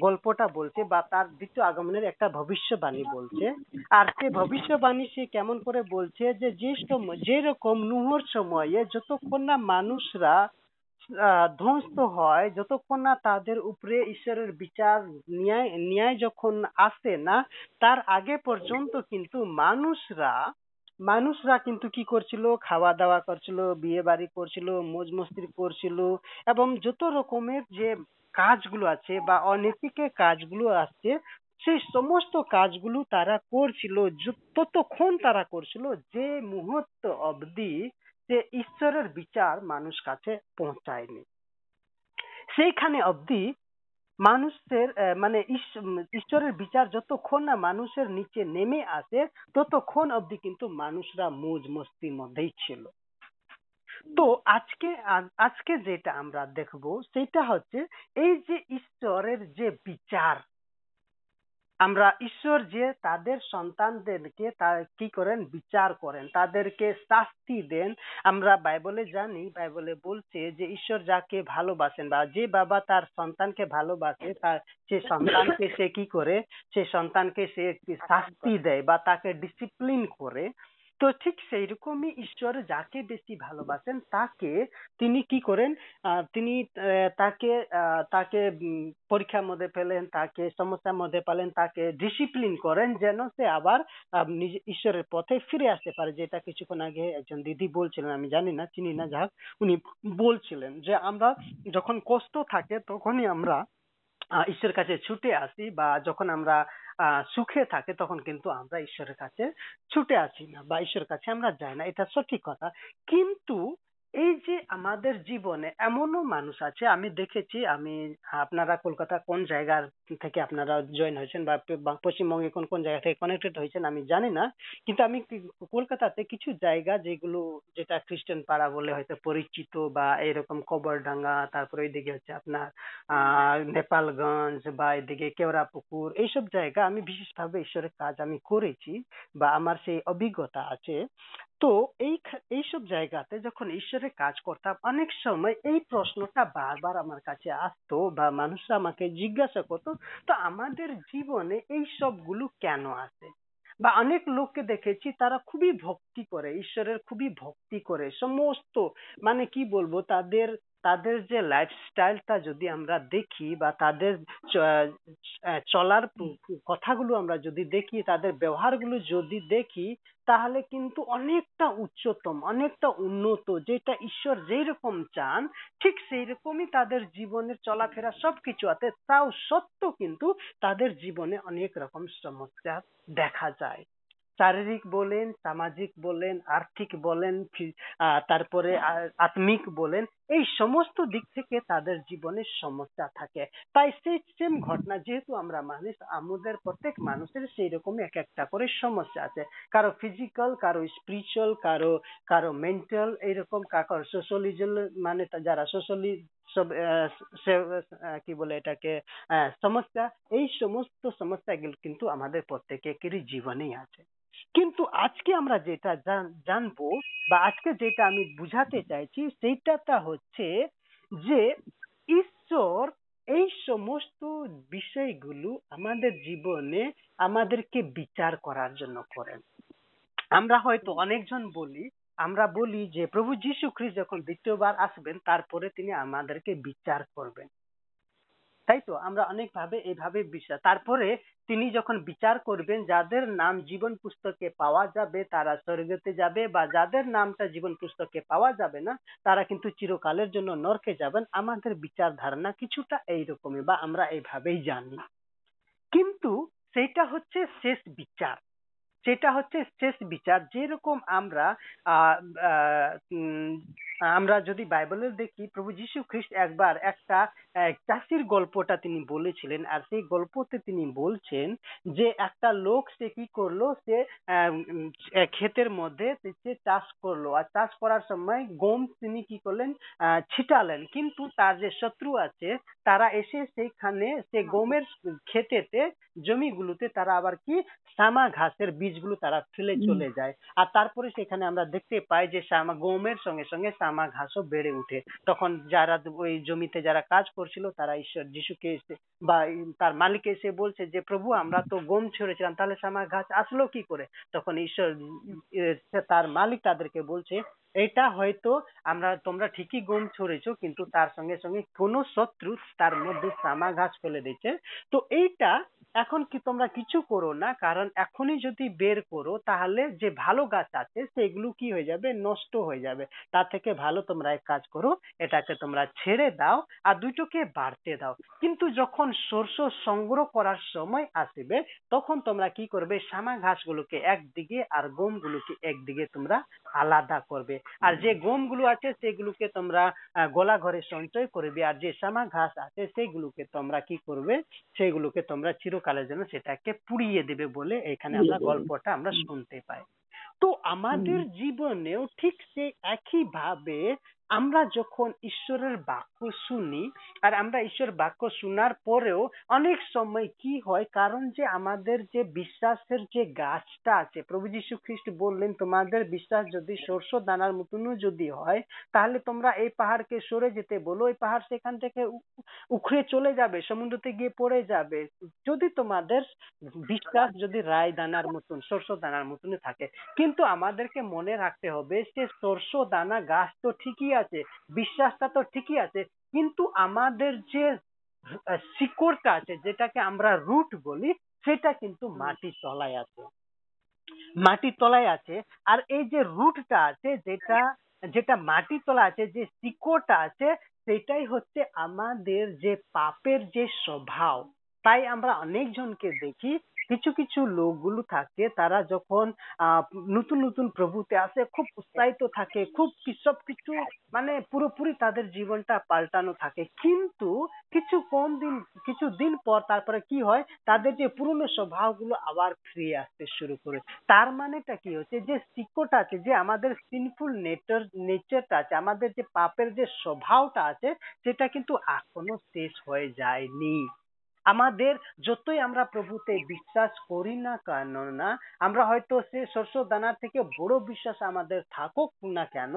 গল্পটা বলছে বা তার দ্বিতীয় আগমনের একটা ভবিষ্যবাণী বলছে। আর সে ভবিষ্যবাণী সে কেমন করে বলছে যে যে সময় যেরকম নুহর সময়ে যতক্ষণ না মানুষরা ধ্বংস হয়, যতক্ষণ না তাদের উপরে ঈশ্বরের বিচার ন্যায় ন্যায় যখন আসে না, তার আগে পর্যন্ত কিন্তু মানুষরা মানুষরা কিন্তু কি করছিল? খাওয়া দাওয়া করছিল বিয়ে বাড়ি করছিল মৌজ মস্তি করছিল এবং যত রকমের যে কাজগুলো আছে বা অনৈতিক কাজগুলো আছে, সেই সমস্ত কাজগুলো তারা করছিল ততক্ষণ তারা করছিল যে মুহূর্ত অবধি যে ঈশ্বরের বিচার মানুষ কাছে পৌঁছায়নি। সেইখানে অবধি মানুষের মানে ঈশ্বরের বিচার যতক্ষণ না মানুষের নিচে নেমে আসে, ততক্ষণ অবধি কিন্তু মানুষরা মৌজ মস্তির মধ্যেই ছিল। তো আজকে আজকে যেটা আমরা দেখব, সেটা হচ্ছে এই যে ঈশ্বরের যে বিচার আমরা ঈশ্বর যে তাদের সন্তানদেরকে কি করেন? বিচার করেন। তাদেরকে শাস্তি দেন। আমরা বাইবলে জানি, বাইবলে বলছে যে ঈশ্বর যাকে ভালোবাসেন বা যে বাবা তার সন্তানকে ভালোবাসে, তার সে সন্তানকে সে কি করে? সে সন্তানকে সে একটি শাস্তি দেয় বা তাকে ডিসিপ্লিন করে। তো ঠিক সেই রকমই ঈশ্বর যাকে বেশি ভালোবাসেন তাকে তিনি কি করেন? আহ, তিনি আহ, তাকে আহ, তাকে পরীক্ষার মধ্যে ফেলেন তাকে সমস্যার মধ্যে পেলেন তাকে ডিসিপ্লিন করেন যেন সে আবার আহ, ঈশ্বরের পথে ফিরে আসতে পারে। যেটা কিছুক্ষণ আগে একজন দিদি বলছিলেন আমি জানি না চিনি না যাক উনি বলছিলেন যে আমরা যখন কষ্ট থাকে তখনই আমরা ঈশ্বরের কাছে ছুটে আসি বা যখন আমরা সুখে থাকে তখন কিন্তু আমরা ঈশ্বরের কাছে ছুটে আসি না বা ঈশ্বরের কাছে আমরা যাই না। এটা সঠিক কথা। কিন্তু এই যে আমাদের জীবনে এমনও মানুষ আছে, আমি দেখেছি, আমি, আপনারা কলকাতা কোন জায়গার থেকে আপনারা জয়েন হয়েছেন বা পশ্চিমবঙ্গে কোন কোন জায়গা থেকে কানেক্টেড হয়েছেন আমি জানি না, কিন্তু আমি কলকাতাতে কিছু জায়গা যেগুলো, যেটা খ্রিস্টান পাড়া বলে হয়তো পরিচিত বা এরকম কবরডাঙ্গা, তারপরে ওইদিকে হচ্ছে আপনার, আহ, নেপালগঞ্জ বা এদিকে কেওড়া পুকুর এইসব জায়গা আমি বিশেষভাবে ঈশ্বরের কাজ আমি করেছি বা আমার সেই অভিজ্ঞতা আছে। তো এই এইসব জায়গাতে যখন ঈশ্বরের কাজ করতাম, অনেক সময় এই প্রশ্নটা বারবার আমার কাছে আসতো বা মানুষরা আমাকে জিজ্ঞাসা করতো, তো আমাদের জীবনে এই সবগুলো কেন আসে বা অনেক লোককে দেখেছি, তারা খুবই ভক্তি করে, ঈশ্বরের খুবই ভক্তি করে, সমস্ত মানে কি বলব, তাদের তাদের যে লাইফস্টাইলটা যদি আমরা দেখি বা তাদের চলার কথাগুলো আমরা যদি দেখি, তাদের ব্যবহারগুলো যদি দেখি, তাহলে কিন্তু অনেকটা উচ্চতম, অনেকটা উন্নত, যেটা ঈশ্বর যেই রকম চান, ঠিক সেই রকমই তাদের জীবনের চলাফেরা সবকিছু আছে। তাও সত্ত্বেও কিন্তু তাদের জীবনে অনেক রকম সমস্যা দেখা যায়। শারীরিক বলেন সামাজিক বলেন আর্থিক বলেন আহ, তারপরে আত্মিক বলেন এই সমস্ত দিক থেকে তাদের জীবনে সমস্যা থাকে। তাই সেই সেম ঘটনা যেহেতু আমরা মানুষ আমাদের প্রত্যেক মানুষের সেই রকমই এক একটা করে সমস্যা আছে। কারও ফিজিক্যাল কারও স্পিরিচুয়াল কারও কারও মেন্টাল এইরকম কারও সোশ্যালিজম মানে যারা সোশ্যালি কি বলে এটাকে সমস্যা, এই সমস্ত সমস্যাগুলো কিন্তু আমাদের প্রত্যেকেরই জীবনেই আছে। কিন্তু আজকে আমরা যেটা জানব বা আজকে যেটা আমি বুঝাতে চাইছি সেইটাটা হচ্ছে যে ঈশ্বর এই সমস্ত বিষয়গুলো আমাদের জীবনে আমাদেরকে বিচার করার জন্য করেন। আমরা হয়তো অনেকজন বলি আমরা বলি যে, প্রভু যীশু খ্রিস্ট যখন দ্বিতীয়বার আসবেন, তারপরে তিনি আমাদেরকে বিচার করবেন। তাই তো? আমরা অনেক ভাবে এইভাবে বিশ্বাস। তারপরে তিনি যখন বিচার করবেন, যাদের নাম জীবন পুস্তকে পাওয়া যাবে, তারা স্বর্গতে যাবে, বা যাদের নামটা জীবন পুস্তকে পাওয়া যাবে না, তারা কিন্তু চিরকালের জন্য নরকে যাবেন। আমাদের বিচার ধারণা কিছুটা এইরকমই, বা আমরা এইভাবেই জানি। কিন্তু সেটা হচ্ছে শেষ বিচার। সেটা হচ্ছে শেষ বিচার। যেরকম আমরা আহ, আমরা যদি বাইবেলে দেখি প্রভু যীশু খ্রিস্ট একবার একটা চাষির গল্পটা তিনি বলেছিলেন আর সেই গল্পতে তিনি বলছেন যে একটা লোক সে কি করল? সে ক্ষেতের মধ্যে সে চাষ করল। আর চাষ করার সময় গম তিনি কি করলেন? ছিটালেন। কিন্তু তার যে শত্রু আছে তারা এসে সেইখানে সে গমের ক্ষেতেতে জমিগুলোতে তারা আবার কি? সামা ঘাসের বীজগুলো তারা ফেলে চলে যায়। আর তারপরে সেখানে আমরা দেখতে পাই যে সামা গমের সঙ্গে সঙ্গে সামা ঘাসও বেড়ে উঠে তখন যারা ওই জমিতে যারা কাজ করছিল তারা ঈশ্বর যিশুকে এসে বা তার মালিক এসে বলছে যে প্রভু আমরা তো গম ছড়েছিলাম তাহলে সামা ঘাস আসলো কি করে? তখন ঈশ্বর তার মালিক তাদেরকে বলছে এটা হয়তো আমরা তোমরা ঠিকই গম ছড়েছো কিন্তু তার সঙ্গে সঙ্গে কোনো শত্রু তার মধ্যে সামা ঘাস ফেলে দিয়েছে। তো এইটা এখন কি তোমরা কিছু করো না? কারণ এখনই যদি বের করো, তাহলে যে ভালো গাছ আছে, সেগুলো কি হয়ে যাবে? নষ্ট হয়ে যাবে। তার থেকে ভালো তোমরা এক কাজ করো, এটাকে তোমরা ছেড়ে দাও আর দুটোকে বাড়তে দাও। কিন্তু যখন শস্য সংগ্রহ করার সময় আসবে, তখন তোমরা কি করবে? সামা ঘাসগুলোকে একদিকে আর গমগুলোকে একদিকে তোমরা আলাদা করবে। আর যে গমগুলো আছে, সেগুলোকে তোমরা গোলা ঘরে সঞ্চয় করবে। আর যে সামা ঘাস আছে, সেগুলোকে তোমরা কি করবে? সেগুলোকে তোমরা চিরকালের জন্য সেটাকে পুড়িয়ে দেবে বলে এখানে আমরা গল্পটা আমরা শুনতে পাই। তো আমাদের জীবনেও ঠিক সেই একই ভাবে আমরা যখন ঈশ্বরের বাক্য শুনি আর আমরা ঈশ্বর বাক্য শোনার পরেও অনেক সময় কি হয়, কারণ যে আমাদের যে বিশ্বাসের যে গাছটা আছে, প্রভু যীশু খ্রিস্ট বললেন, তোমাদের বিশ্বাস যদি সর্ষ দানার মতনও যদি হয়, তাহলে তোমরা এই পাহাড়কে সরে যেতে বলো। এই পাহাড় সেখান থেকে উখড়ে চলে যাবে, সমুদ্রতে গিয়ে পড়ে যাবে। যদি তোমাদের বিশ্বাস যদি রায় দানার মতন সর্ষ দানার মতন থাকে। কিন্তু আমাদেরকে মনে রাখতে হবে যে সর্ষ দানা গাছ তো ঠিকই আছে বিশ্বাসটা তো ঠিকই আছে কিন্তু আমাদের যে শিকড়টা আছে যেটাকে আমরা রুট বলি সেটা কিন্তু মাটির তলায় আছে। মাটির তলায় আছে আর এই যে রুটটা আছে যেটা যেটা মাটির তলায় আছে যে শিকড়টা আছে সেটাই হচ্ছে আমাদের যে পাপের যে স্বভাব। তাই আমরা অনেকজনকে দেখি কিছু কিছু লোকগুলো থাকে, তারা যখন আহ নতুন নতুন প্রভুতে আসে, খুব উৎসাহিত থাকে, খুব কি- সব কিছু মানে পুরোপুরি তাদের জীবনটা পাল্টানো থাকে। কিন্তু কিছু কম দিন, কিছু দিন পর তারপরে কি হয়, তাদের যে পুরনো স্বভাবগুলো আবার ফিরে আসতে শুরু করে। তার মানেটা কি হচ্ছে যে শিক্ষটা আছে, যে আমাদের সিনফুল নেচার নেচারটা আছে, আমাদের যে পাপের যে স্বভাবটা আছে, সেটা কিন্তু এখনও শেষ হয়ে যায়নি। আমাদের যতই আমরা প্রভুতে বিশ্বাস করি না কেন না, আমরা হয়তো সে শস্য দানার থেকে বড় বিশ্বাস আমাদের থাকুক না কেন,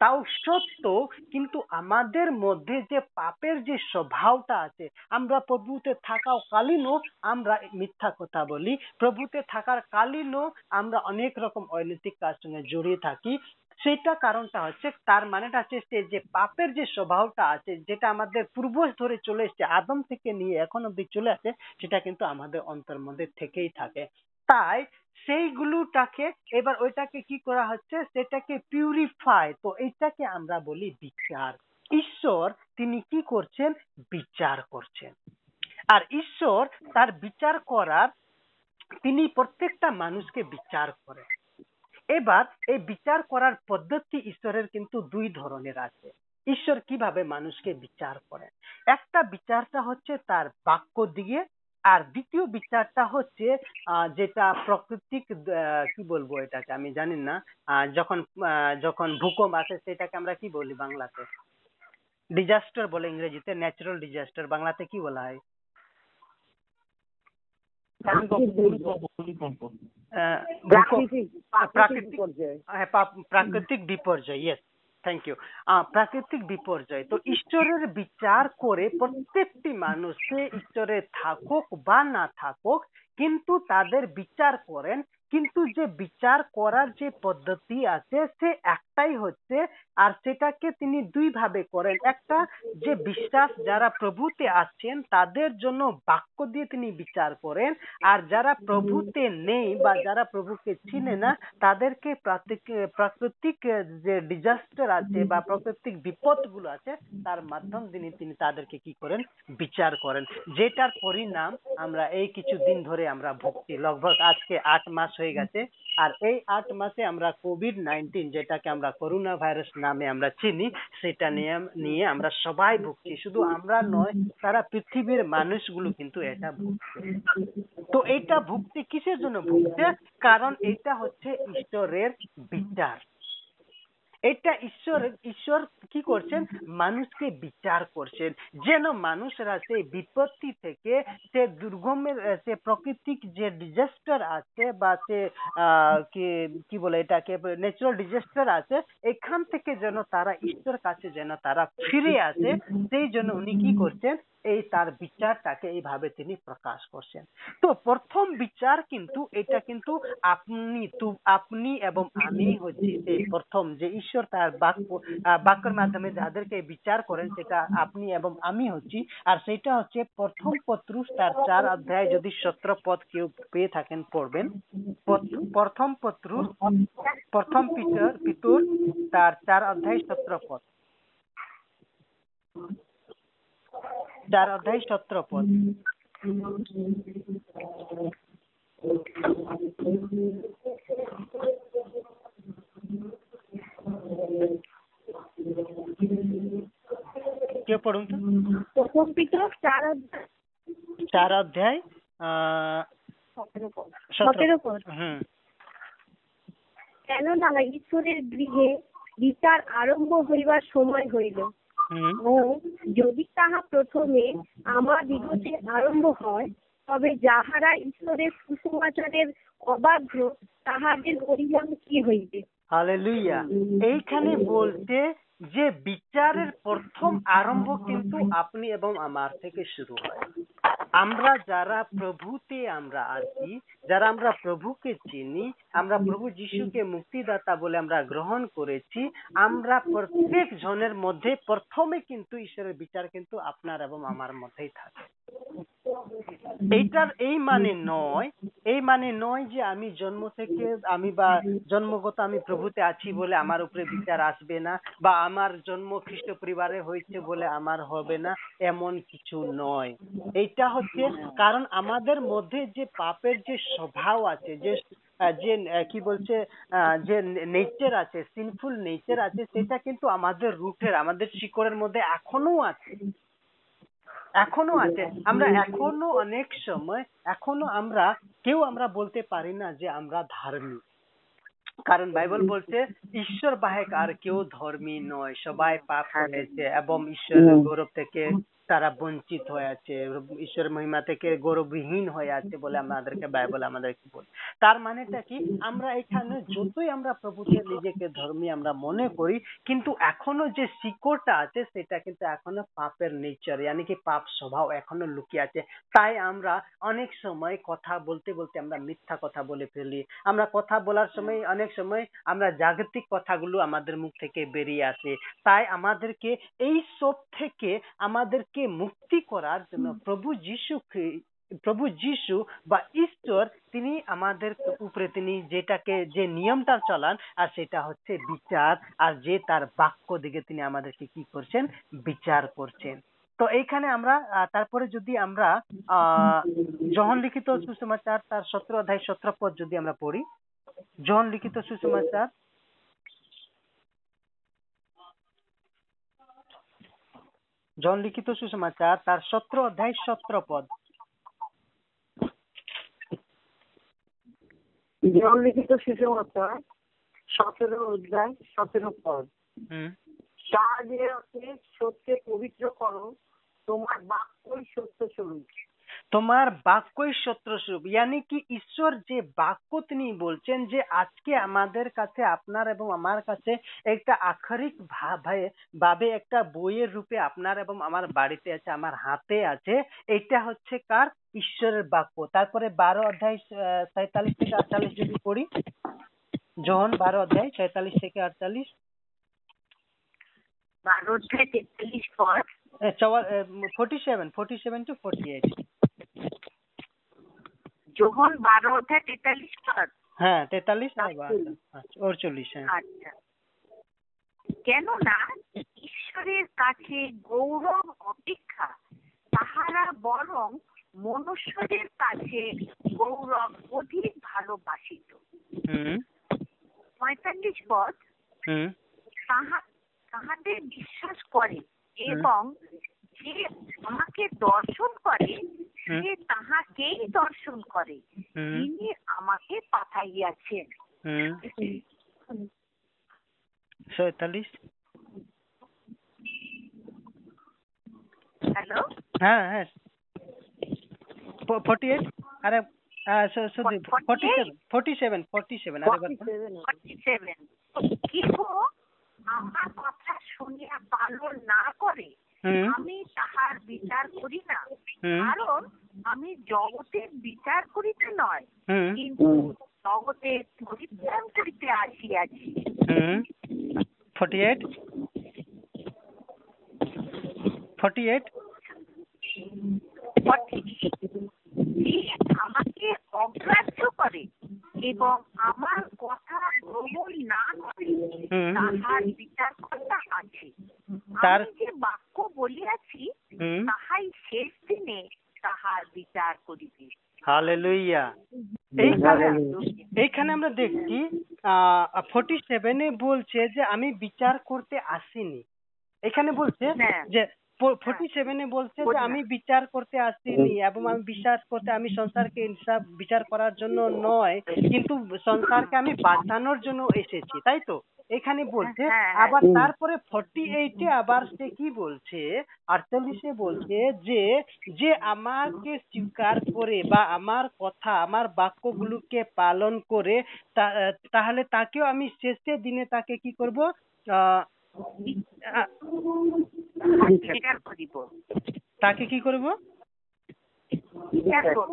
তাও সত্য, কিন্তু আমাদের মধ্যে যে পাপের যে স্বভাবটা আছে, আমরা প্রভুতে থাকা কালীনও আমরা মিথ্যা কথা বলি, প্রভুতে থাকার কালীনও আমরা অনেক রকম অনৈতিক কাজ সঙ্গে জড়িয়ে থাকি সেটা কারণটা হচ্ছে তার মানেটা হচ্ছে যে পাপের যে স্বভাবটা আছে, যেটা আমাদের পূর্বজ ধরে চলে এসেছে, আদম থেকে নিয়ে এখন অব্দি চলে আসে, সেটা কিন্তু আমাদের অন্তর মধ্যে থেকেই থাকে। তাই সেইগুলোটাকে এবার ওইটাকে কি করা হচ্ছে, সেটাকে পিউরিফাই তো এইটাকে আমরা বলি বিচার। ঈশ্বর তিনি কি করছেন? বিচার করছেন। আর ঈশ্বর তার বিচার করার তিনি প্রত্যেকটা মানুষকে বিচার করেন। এবার এই বিচার করার পদ্ধতি ঈশ্বরের কিন্তু দুই ধরনের আছে। ঈশ্বর কীভাবে মানুষকে বিচার করেন? একটা বিচারটা হচ্ছে তার বাক্য দিয়ে, আর দ্বিতীয় বিচারটা হচ্ছে যেটা প্রাকৃতিক কি বলব এটাকে আমি জানি না যখন যখন ভূকম্প আসে সেটাকে আমরা কি বলি বাংলাতে? ডিজাস্টার বলে ইংরেজিতে ন্যাচারাল ডিজাস্টার বাংলাতে কি বলা হয়? প্রাকৃতিক হ্যাঁ, বিপর্যয় ইয়েস থ্যাংক ইউ প্রাকৃতিক বিপর্যয় তো ঈশ্বরের বিচার করে প্রত্যেকটি মানুষ সে ঈশ্বরে থাকুক বা না থাকুক কিন্তু তাদের বিচার করেন কিন্তু যে বিচার করার যে পদ্ধতি আছে, সে একটাই হচ্ছে, আর সেটাকে তিনি দুই ভাবে করেন। একটা যে বিশ্বাস, যারা প্রভুতে আছেন, তাদের জন্য বাক্য দিয়ে তিনি বিচার করেন, আর যারা প্রভুতে নেই বা যারা প্রভুকে চিনে না, তাদেরকে প্রাকৃতিক যে ডিজাস্টার আছে বা প্রাকৃতিক বিপদগুলো আছে, তার মাধ্যম তিনি তিনি তাদেরকে কি করেন? বিচার করেন। যেটার পরিণাম আমরা এই কিছুদিন ধরে আমরা ভুগছি। লগভগ আজকে আট মাস হয়ে গেছে। আর এই আট মাসে আমরা কোভিড নাইন্টিন যেটাকে আমরা করোনা ভাইরাস নামে আমরা চিনি, সেটা নিয়ে নিয়ে আমরা সবাই ভুগছি। শুধু আমরা নয়, সারা পৃথিবীর মানুষগুলো কিন্তু এটা ভুগছে। তো এটা ভুগছে, কিসের জন্য ভুগছে? কারণ এটা হচ্ছে ঈশ্বরের বিচার। এটা ঈশ্বর ঈশ্বর কি করছেন? মানুষকে বিচার করছেন। যেন মানুষরা সেই বিপত্তি থেকে, সে দুর্গমের, সে প্রাকৃতিক যে ডিজাস্টার আছে বা সে কি বলে এটাকে ন্যাচারাল ডিজাস্টার আছে, এখান থেকে যেন তারা ঈশ্বর কাছে যেন তারা ফিরে আসে, সেই জন্য উনি কি করছেন? এই তার বিচারটাকে এইভাবে তিনি প্রকাশ করছেন। তো প্রথম বিচার কিন্তু, এটা কিন্তু আপনি আপনি এবং আমি হচ্ছি প্রথম যে তার বাক্য বাক্যের মাধ্যমে যাদেরকে বিচার করেন, সেটা আপনি এবং আমি হচ্ছি। আর সেটা হচ্ছে প্রথম পত্রুষ তার চার অধ্যায় যদি সতেরো পদ কেউ পেয়ে থাকেন, পড়বেন। প্রথম পত্রুষ প্রথম পিতর পিতুর তার চার অধ্যায় সতেরো পদ। চার অধ্যায় সতেরো পদ। কে পড়ুন তো? প্রথম চার অধ্যায়। চার অধ্যায় সতেরো পদ। হুম। কেননা ঈশ্বরের গৃহে বিচার আরম্ভ হইবার সময় হইল? যদি তাহা প্রথমে আমার দিগতে আরম্ভ হয় তবে যাহারা ঈশ্বরের সুসমাচারের অবাধ্য তাহাদের পরিণাম কি হইবে? হালেলুইয়া এইখানে বলতে যে বিচারের প্রথম আরম্ভ কিন্তু আপনি এবং আমার থেকে শুরু হয়। আমরা যারা প্রভুতে আমরা আছি, যারা আমরা প্রভুকে চিনি আমরা প্রভু যিশুকে মুক্তিদাতা বলে আমরা গ্রহণ করেছি। আমরা প্রত্যেক জনের মধ্যে প্রথমে কিন্তু ঈশ্বরের বিচার কিন্তু আপনার এবং আমার মধ্যেই থাকে। এইটার এই মানে নয় এই মানে নয় যে আমি জন্ম থেকে আমি বা জন্মগত আমি প্রভুতে আছি বলে আমার উপরে বিচার আসবে না বা আমার জন্ম খ্রিস্ট পরিবারে হয়েছে বলে আমার হবে না এমন কিছু নয়। এইটা হচ্ছে কারণ আমাদের মধ্যে যে পাপের যে স্বভাব আছে যে যে কি বলছে আহ, যে নেচার আছে সিনফুল নেচার আছে সেটা কিন্তু আমাদের রুটের আমাদের শিকড়ের মধ্যে এখনও আছে। এখনও আছে। আমরা এখনও অনেক সময় এখনও আমরা কেউ আমরা বলতে পারি না যে আমরা ধার্মিক কারণ বাইবেল বলছে ঈশ্বর বাহেক আর কেউ ধর্মী নয়। সবাই পাপ করেছে এবং ঈশ্বরের গৌরব থেকে তারা বঞ্চিত হয়ে আছে, ঈশ্বরের মহিমা থেকে গৌরবহীন হয়ে আছে বলে আমাদেরকে বাইবেল আমাদেরকে বলে। তার মানেটা কি? আমরা এখানে যতই আমরা প্রভুকে, নিজেকে, ধর্মী আমরা মনে করি, কিন্তু এখনও যে শিকড়টা আছে, সেটা কিন্তু এখনও পাপের নেচার ইয়ানি কি পাপ স্বভাব এখনও লুকিয়ে আছে। তাই আমরা অনেক সময় কথা বলতে বলতে আমরা মিথ্যা কথা বলে ফেলি। আমরা কথা বলার সময়, অনেক সময় আমরা জাগতিক কথাগুলো আমাদের মুখ থেকে বেরিয়ে আসে। তাই আমাদেরকে এই সব থেকে আমাদেরকে মুক্তি করার জন্য প্রভু যিশু প্রভু যিশু বা ঈশ্বর তিনি আমাদের উপরে তিনি যেটাকে যে নিয়মটা চালান আর সেটা হচ্ছে বিচার। আর যে তার বাক্য দিকে তিনি আমাদেরকে কি করছেন? বিচার করছেন। তো এইখানে আমরা তারপরে যদি আমরা আহ জহন লিখিত সুসমাচার তার সতেরো অধ্যায় সতেরো পদ যদি আমরা পড়ি জহন লিখিত সুসমাচার জন লিখিত সুসমাচার তার সত্র অধ্যায় সত্র পদ। জন লিখিত সুসমাচার সতেরো অধ্যায় সতেরো পদ। হুম। তাহাদের সত্যে পবিত্র করো তোমার বাক্যই সত্য স্বরূপ। তোমার বাক্যই সত্য স্বরূপ ইয়ানি কি ঈশ্বর যে বাক্য তিনি বলছেন যে আজকে আমাদের কাছে আপনার এবং আমার কাছে একটা আক্ষরিক ভাবে ভাবে একটা বইয়ের রূপে আপনার এবং আমার বাড়িতে আছে আমার হাতে আছে এটা হচ্ছে কার? ঈশ্বরের বাক্য। তারপরে বারো অধ্যায় আহ, সাঁইতাল্লিশ থেকে আটচল্লিশ যদি পড়ি। জোহন বারো অধ্যায় ছয়তাল্লিশ থেকে আটচল্লিশ। বারো অধ্যায় তেতাল্লিশ পদ forty seven forty seven to forty eight যোহন বারো অধ্যায় তেতাল্লিশ পদ। হ্যাঁ তেতাল্লিশ আর আটচল্লিশ হ্যাঁ। আচ্ছা। কেননা ঈশ্বরের কাছে গৌরব অপেক্ষা তাহারা বরং মনুষ্যদের কাছে গৌরব অধিক ভালোবাসিত। পঁয়তাল্লিশ পদ। হুম। তাহা তাহাদের বিশ্বাস করে এবং যে আমাকে দর্শন করে সে তাহাকেই দর্শন করে। তিনি আমাকে পাঠাইয়াছেন। ছয়তাল্লিশ হ্যালো? হ্যাঁ হ্যাঁ। ফোর্টি এইট আরে আহ, শু- seven forty seven forty seven আরেকবার ফর্টি সেভেন কেহ আমার কথা শুনিয়া পালন না করে আমি তাহার বিচার করি না। কারণ আমি জগতের বিচার করিতে নয়। কিন্তু জগতের পরিত্রাণ করিতে আসিয়াছি। ফোর্টি এইট ফোর্টি এইট আমাকে অগ্রাহ্য করে। এবং আমার কথা গ্রহণ না করে। তাহার বিচারকর্তা আছে তার- আমি যে বাক্য বলিয়াছি তাহাই শেষ দিনে তাহার বিচার করিবে। হালেলুইয়া। এইখানে এইখানে আমরা দেখছি ফোর্টি সেভেনে বলছে যে আমি বিচার করতে আসিনি। এখানে বলছে হ্যাঁ। যে ফোর্টি সেভেনে বলছে যে আমি বিচার করতে আসিনি এবং আমি বিচার করতে আমি সংসারকে ইনসাফ বিচার করার জন্য নয় কিন্তু সংসারকে আমি বাঁচানোর জন্য এসেছি তাই তো? এখানে বলছে হ্যাঁ, হ্যাঁ। আবার তারপরে ফর্টি এইটে আবার সে কি বলছে আটচল্লিশে বলছে যে যে আমাকে স্বীকার করে বা আমার কথা আমার বাক্যগুলোকে পালন করে তা- তাহলে তাকেও আমি শেষের দিনে তাকে কি করব? আহ, তাকে কি করব? বিচার করব।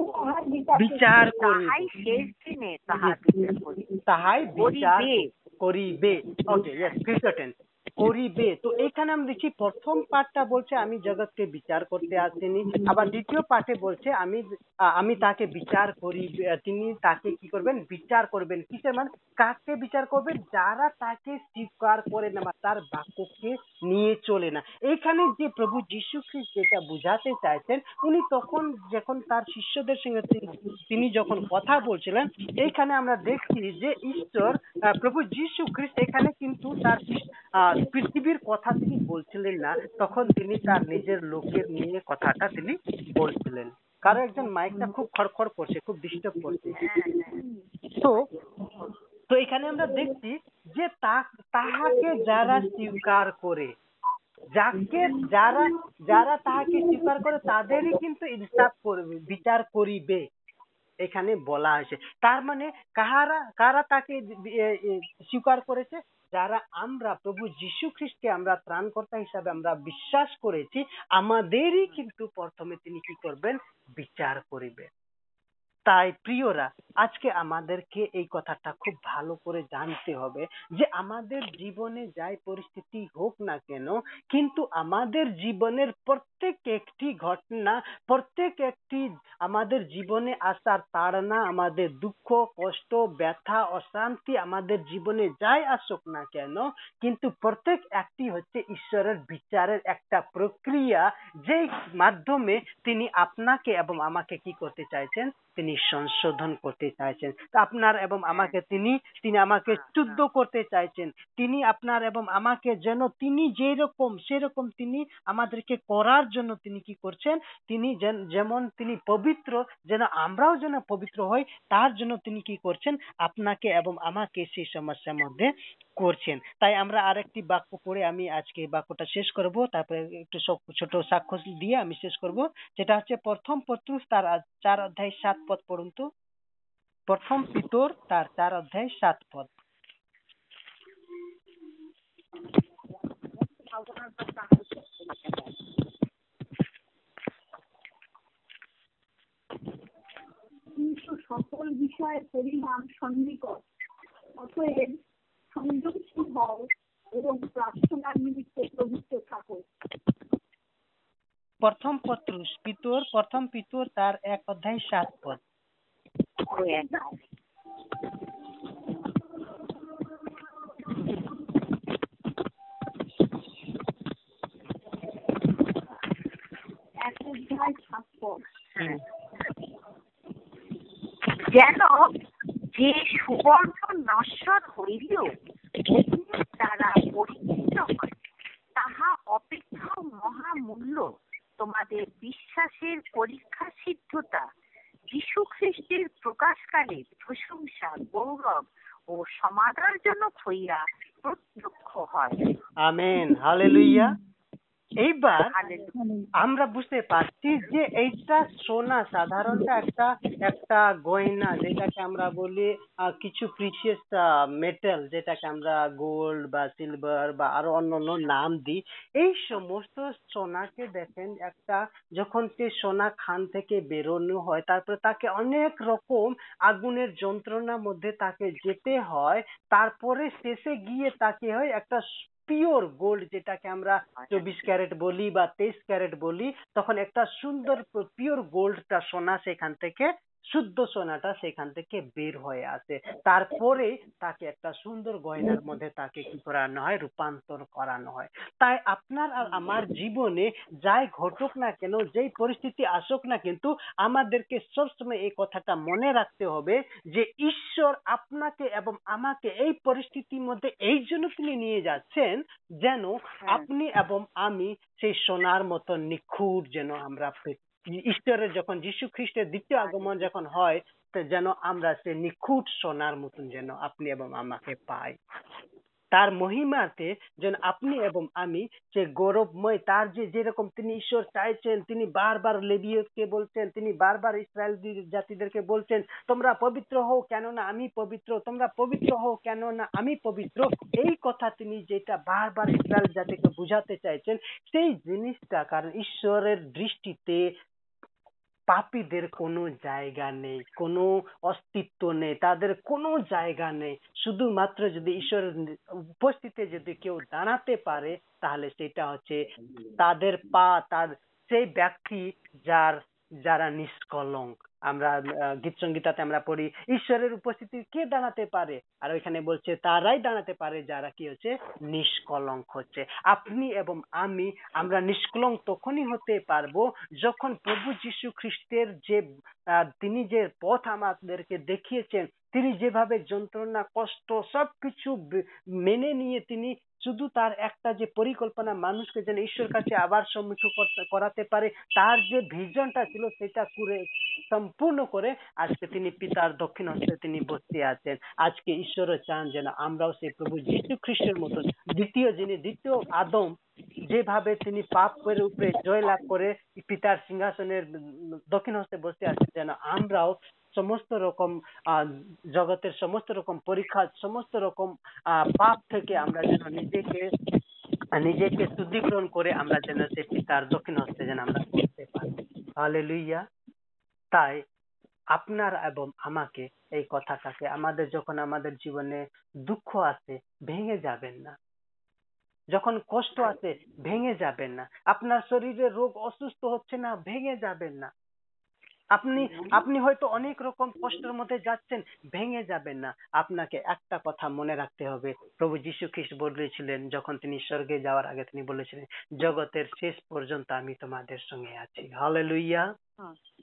তাহাই শেষ দিনে তাহার বিচার করিব তাহাই বিচার করিবে। করিবে ওকে ইয়েস ফিউচার টেন্স করিবে। তো এখানে আমি দেখি প্রথম পার্টটা বলছে, আমি জগৎকে বিচার করতে আসিনি। আবার দ্বিতীয় পার্টে বলছে, আমি আমি তাকে বিচার করি তিনি তাকে কি করবেন? বিচার করবেন। কিসের মানে? কাকে বিচার করবেন? যারা তাকে স্বীকার করে না বা তার বাক্যকে নিয়ে চলে না। এখানে যে প্রভু যীশু খ্রিস্ট যেটা বুঝাতে চাইছেন, উনি তখন যখন তার শিষ্যদের সঙ্গে তিনি- যখন কথা বলছিলেন, এইখানে আমরা দেখছি যে ঈশ্বর প্রভু যীশু খ্রিস্ট এখানে কিন্তু তার পৃথিবীর কথা তিনি বলছিলেন না, তখন তিনি তার নিজের লোকের নিয়ে কথাটা তিনি বলছিলেন। কারও একজন মাইকটা খুব খড়খড় করছে, খুব ডিস্টার্ব করছে। তো তো এখানে আমরা দেখছি যে তাহাকে যারা স্বীকার করে, যাকে যারা যারা তাহাকে স্বীকার করে তাদেরই কিন্তু ইনসাফ করবে বিচার করিবে, এখানে বলা হয়েছে। তার মানে কাহারা, কারা তাকে স্বীকার করেছে? যারা আমরা প্রভু যীশু খ্রিস্টকে আমরা ত্রাণকর্তা হিসাবে আমরা বিশ্বাস করেছি, আমাদেরই কিন্তু প্রথমে তিনি কি করবেন? বিচার করিবেন। তাই প্রিয়রা, আজকে আমাদেরকে এই কথাটা খুব ভালো করে জানতে হবে যে আমাদের জীবনে যাই পরিস্থিতি হোক না কেন, কিন্তু আমাদের জীবনের প্রত্যেক একটি ঘটনা, প্রত্যেক একটি আমাদের জীবনে আসার তাড়না, আমাদের দুঃখ, কষ্ট, ব্যথা, অশান্তি আমাদের জীবনে যাই আসুক না কেন, কিন্তু প্রত্যেক একটি হচ্ছে ঈশ্বরের বিচারের একটা প্রক্রিয়া, যেই মাধ্যমে তিনি আপনাকে এবং আমাকে কি করতে চাইছেন? তিনি সংশোধন করতে চাইছেন। আপনার এবং আমাকে তিনি তিনি আমাকে শুদ্ধ করতে চাইছেন। তিনি আপনার এবং আমাকে যেন তিনি যেরকম, সেরকম তিনি আমাদেরকে করার জন্য তিনি কি করছেন? তিনি যেমন তিনি পবিত্র, যেন আমরাও যেন পবিত্র হই, তার জন্য তিনি কি করছেন? আপনাকে এবং আমাকে সেই সমস্যার মধ্যে করছেন। তাই আমরা আরেকটি বাক্য পড়ে আমি আজকে বাক্যটা শেষ করব। তারপরে একটু ছোট সাক্ষ্য দিয়ে আমি শেষ করব। যেটা হচ্ছে, প্রথম পত্রুস তার চার অধ্যায় সাত পদ পড়ুন তো প্রথম পিতর তার চার অধ্যায় সাত পদ। কিন্তু সকল বিষয়ে পরিমাণ সন্নিকট। অতএব সংযমশীল হও এবং প্রার্থনার নিমিত্তে প্রভুত্ব থাকো। প্রথম পত্রুস পিতর প্রথম পিতর তার এক অধ্যায় সাত পদ। এক অধ্যায় ছাপ্পন হুম। যেন যে সুবর্ণ নশ্বর হইলেও দ্বারা পরীক্ষিত হয়। তাহা অপেক্ষা মহামূল্য। তোমাদের বিশ্বাসের পরীক্ষা সিদ্ধতা যীশু খ্রিস্টের প্রকাশকালে প্রশংসা, গৌরব ও সমাদরজনক হইয়া প্রত্যক্ষ হয়। আমেন। হালেলুইয়া। এইবার আমরা বুঝতে পারছি যে এইটা সোনা সাধারণত একটা একটা গয়না যেটাকে আমরা বলি আহ, কিছু প্রিসিয়াস মেটাল যেটাকে আমরা গোল্ড বা সিলভার বা আরও অন্যান্য নাম দিই। এই সমস্ত সোনাকে দেখেন একটা যখন সে সোনা খান থেকে বেরোনো হয় তারপরে তাকে অনেক রকম আগুনের যন্ত্রণার মধ্যে তাকে যেতে হয়। তারপরে শেষে গিয়ে তাকে হয় একটা পিওর গোল্ড যেটাকে আমরা চব্বিশ ক্যারেট বলি বা তেইশ ক্যারেট বলি তখন একটা সুন্দর পিওর গোল্ডটা সোনা সেখান থেকে শুদ্ধ সোনাটা সেখান থেকে বের হয়ে আসে। তারপরে তাকে একটা সুন্দর গয়নার মধ্যে তাকে কি করানো হয়? রূপান্তর করানো হয়। তাই আপনার আর আমার জীবনে যাই ঘটুক না কেন যেই পরিস্থিতি আসুক না কিন্তু আমাদেরকে সবসময় এই কথাটা মনে রাখতে হবে যে ঈশ্বর আপনাকে এবং আমাকে এই পরিস্থিতির মধ্যে এই জন্য তিনি নিয়ে যাচ্ছেন যেন আপনি এবং আমি সেই সোনার মতো নিখুঁত যেন আমরা ঈশ্বরের যখন যীশু খ্রিস্টের দ্বিতীয় আগমন যখন হয় তো যেন আমরা সে নিখুঁত সোনার মতন যেন আপনি এবং আমাকে পাই। তার মহিমাতে যেন আপনি এবং আমি সে গৌরবময় তার যে যেরকম তিনি ঈশ্বর চাইছেন তিনি বারবার লেবিয়তকে বলছেন তিনি বারবার ইসরায়েল জাতিদেরকে বলছেন তোমরা পবিত্র হও কেননা আমি পবিত্র তোমরা পবিত্র হও কেননা আমি পবিত্র। এই কথা তিনি যেটা বারবার ইসরায়েল জাতিকে বুঝাতে চাইছেন সেই জিনিসটা কারণ ঈশ্বরের দৃষ্টিতে পাপীদের কোনো জায়গা নেই, কোনো অস্তিত্ব নেই, তাদের কোনো জায়গা নেই। শুধুমাত্র যদি ঈশ্বরের উপস্থিতিতে যদি কেউ দাঁড়াতে পারে, তাহলে সেটা হচ্ছে তাদের পা, তার সেই ব্যক্তি যার, যারা নিষ্কলঙ্ক। আমরা গীত সঙ্গীতাতে আমরা পড়ি, ঈশ্বরের উপস্থিতি কে দাঁড়াতে পারে? আর ওইখানে বলছে, তারাই দাঁড়াতে পারে যারা কি হচ্ছে? নিষ্কলঙ্ক হচ্ছে। আপনি এবং আমি, আমরা নিষ্কলঙ্ক তখনই হতে পারব যখন প্রভু যীশু খ্রিস্টের যে তিনি যে পথ আমাদেরকে দেখিয়েছেন তিনি যেভাবে যন্ত্রণা, কষ্ট সবকিছু মেনে নিয়ে তিনি শুধু তার একটা যে পরিকল্পনা মানুষকে যেন ঈশ্বর কাছে আবার সম্মুখ করাতে পারে, তার যে ভিশনটা ছিল সেটা করে সম্পূর্ণ করে আজকে তিনি পিতার দক্ষিণ হস্তে তিনি বসে আছেন। আজকে ঈশ্বরও চান যেন আমরাও সেই প্রভু যীশু খ্রিস্টের মতন, দ্বিতীয় যিনি, দ্বিতীয় আদম, যেভাবে তিনি পাপ করে উপরে জয় লাভ করে পিতার সিংহাসনের দক্ষিণ হস্তে বসে আছেন, যেন আমরাও সমস্ত রকম জগতের সমস্ত রকম পরীক্ষা, সমস্ত রকম পাপ থেকে আমরা যেন নিজেকে নিজেকে শুদ্ধিকরণ করে আমরা যেন সে পিতার দক্ষিণ হস্তে যেন আমরা করতে পারি। হালেলুইয়া তাই আপনার এবং আমাকে এই কথাটাকে আমাদের যখন আমাদের জীবনে দুঃখ আছে, ভেঙে যাবেন না। যখন কষ্ট আছে, ভেঙে যাবেন না। আপনার শরীরে রোগ অসুস্থ হচ্ছে না, ভেঙে যাবেন না। আপনি আপনি হয়তো অনেক রকম কষ্টের মধ্যে যাচ্ছেন ভেঙে যাবেন না। আপনাকে একটা কথা মনে রাখতে হবে। প্রভু যীশু খ্রিস্ট বলেছিলেন যখন তিনি স্বর্গে যাওয়ার আগে তিনি বলেছিলেন জগতের শেষ পর্যন্ত আমি তোমাদের সঙ্গে আছি। হালেলুইয়া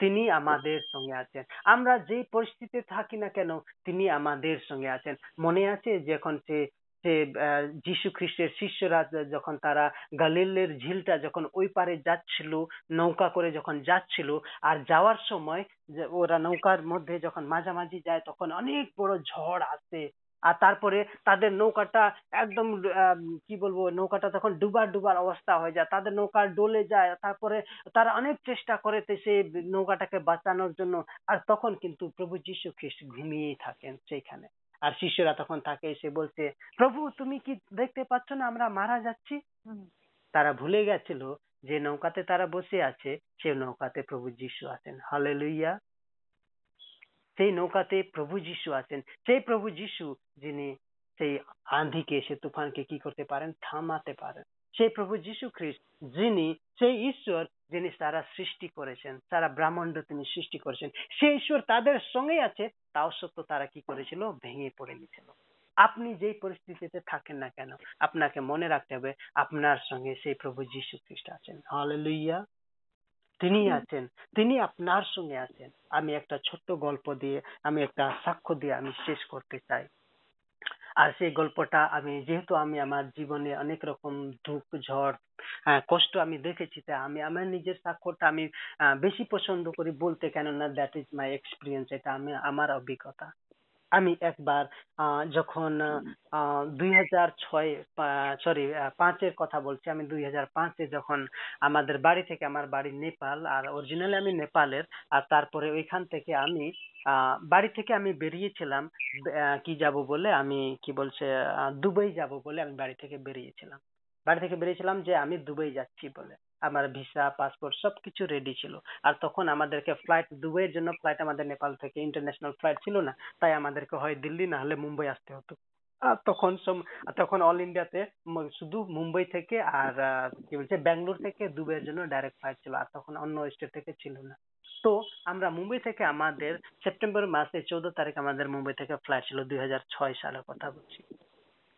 তিনি আমাদের সঙ্গে আছেন। আমরা যে পরিস্থিতিতে থাকি না কেন তিনি আমাদের সঙ্গে আছেন। মনে আছে যখন সে আহ, যীশু খ্রিস্টের শিষ্যরা যখন তারা গালিলের ঝিলটা যখন ওই পারে যাচ্ছিল নৌকা করে যখন যাচ্ছিল আর যাওয়ার সময় যে ওরা নৌকার মধ্যে যখন মাঝামাঝি যায় তখন অনেক বড় ঝড় আসে। আর তারপরে তাদের নৌকাটা একদম কি বলব নৌকাটা তখন ডুবার ডুবার অবস্থা হয়ে যায়। তাদের নৌকা ডলে যায় তারপরে তারা অনেক চেষ্টা করে সেই নৌকাটাকে বাঁচানোর জন্য। আর তখন কিন্তু প্রভু যীশু খ্রিস্ট ঘুমিয়েই থাকেন সেইখানে। আর শিষ্যরা তখন তাকে এসে বলছে প্রভু তুমি কি দেখতে পাচ্ছ না আমরা মারা যাচ্ছি? তারা ভুলে গেছিল যে নৌকাতে তারা বসে আছে সেই নৌকাতে প্রভু যীশু আছেন। হালেলুইয়া। সেই নৌকাতে প্রভু যীশু আছেন। সেই প্রভু যীশু যিনি সেই আঁধিকে সে তুফানকে কি করতে পারেন? থামাতে পারেন। সেই প্রভু যীশু খ্রিস্ট যিনি সেই ঈশ্বর যিনি সারা সৃষ্টি করেছেন সারা ব্রহ্মাণ্ড তিনি সৃষ্টি করেছেন। সেই ঈশ্বর তাদের সঙ্গেই আছে তাও সত্ত্বেও তারা কি করেছিল? ভেঙে পড়ে গেছিল আপনি যেই পরিস্থিতিতে থাকেন না কেন আপনাকে মনে রাখতে হবে আপনার সঙ্গে সেই প্রভু যীশু খ্রিস্ট আছেন। হলে লুইয়া তিনি আছেন তিনি আপনার সঙ্গে আছেন। আমি একটা ছোট্ট গল্প দিয়ে আমি একটা সাক্ষ্য দিয়ে আমি শেষ করতে চাই। আর সেই গল্পটা আমি, যেহেতু আমি আমার জীবনে অনেক রকম দুঃখ, ঝড় কষ্ট আমি দেখেছি তাই আমি আমার নিজের স্বাক্ষরটা আমি বেশি পছন্দ করি বলতে কেননা দ্যাট ইজ মাই এক্সপিরিয়েন্স এটা আমি, আমার অভিজ্ঞতা। আমি একবার আহ, যখন দুই হাজার ছয় সরি পাঁচের কথা বলছি আমি দুই হাজার পাঁচে যখন আমাদের বাড়ি থেকে আমার বাড়ি নেপাল আর অরিজিনালি আমি নেপালের আর তারপরে ওইখান থেকে আমি আহ, বাড়ি থেকে আমি বেরিয়েছিলাম আহ, কি যাব বলে আমি কি বলছে আহ, দুবাই যাব বলে আমি বাড়ি থেকে বেরিয়েছিলাম। বাড়ি থেকে বেরিয়েছিলাম যে আমি দুবাই যাচ্ছি বলে। আমার ভিসা পাসপোর্ট সবকিছু রেডি ছিল। আর তখন আমাদেরকে ফ্লাইট দুবাইয়ের জন্য ফ্লাইট আমাদের নেপাল থেকে ইন্টারন্যাশনাল ফ্লাইট ছিল না। তাই আমাদেরকে হয় দিল্লি, না হলে মুম্বাই আসতে হতো। আর তখন তখন অল ইন্ডিয়াতে শুধু মুম্বাই থেকে আর কি বলছে, ব্যাঙ্গালোর থেকে দুবাইয়ের জন্য ডাইরেক্ট ফ্লাইট ছিল। আর তখন অন্য স্টেট থেকে ছিল না। তো আমরা মুম্বাই থেকে আমাদের সেপ্টেম্বর মাসে চৌদ্দ তারিখ আমাদের মুম্বাই থেকে ফ্লাইট ছিল, দুই হাজার ছয় সালের কথা বলছি।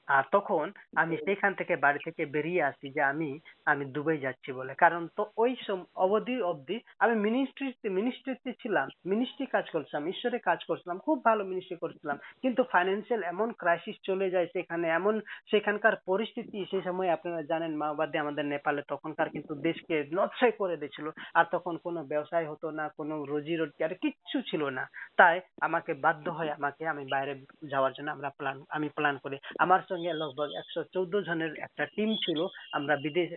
আর তখন আমি সেখান থেকে বাড়ি থেকে বেরিয়ে আসি যে আমি আমি দুবাই যাচ্ছি বলে। কারণ তো ওই সম- অবধি অবধি আমি মিনিস্ট্রি মিনিস্ট্রিতে ছিলাম। মিনিস্ট্রি কাজ করছিলাম ঈশ্বরের কাজ করছিলাম খুব ভালো মিনিস্ট্রি করছিলাম। কিন্তু ফাইন্যান্সিয়াল এমন ক্রাইসিস চলে যায় সেখানে এমন সেখানকার পরিস্থিতি সেই সময় আপনারা জানেন মাওবাদী আমাদের নেপালে তখনকার কিন্তু দেশকে নচ্ছাই করে দিয়েছিল। আর তখন কোনো ব্যবসায় হতো না কোনো রোজি রোজগার কিচ্ছু ছিল না। তাই আমাকে বাধ্য হয় আমাকে আমি বাইরে যাওয়ার জন্য আমরা প্ল্যান আমি প্ল্যান করি। আমার সঙ্গে লগভগ একশো চৌদ্দ জনের একটা টিম ছিল। আমরা বিদেশ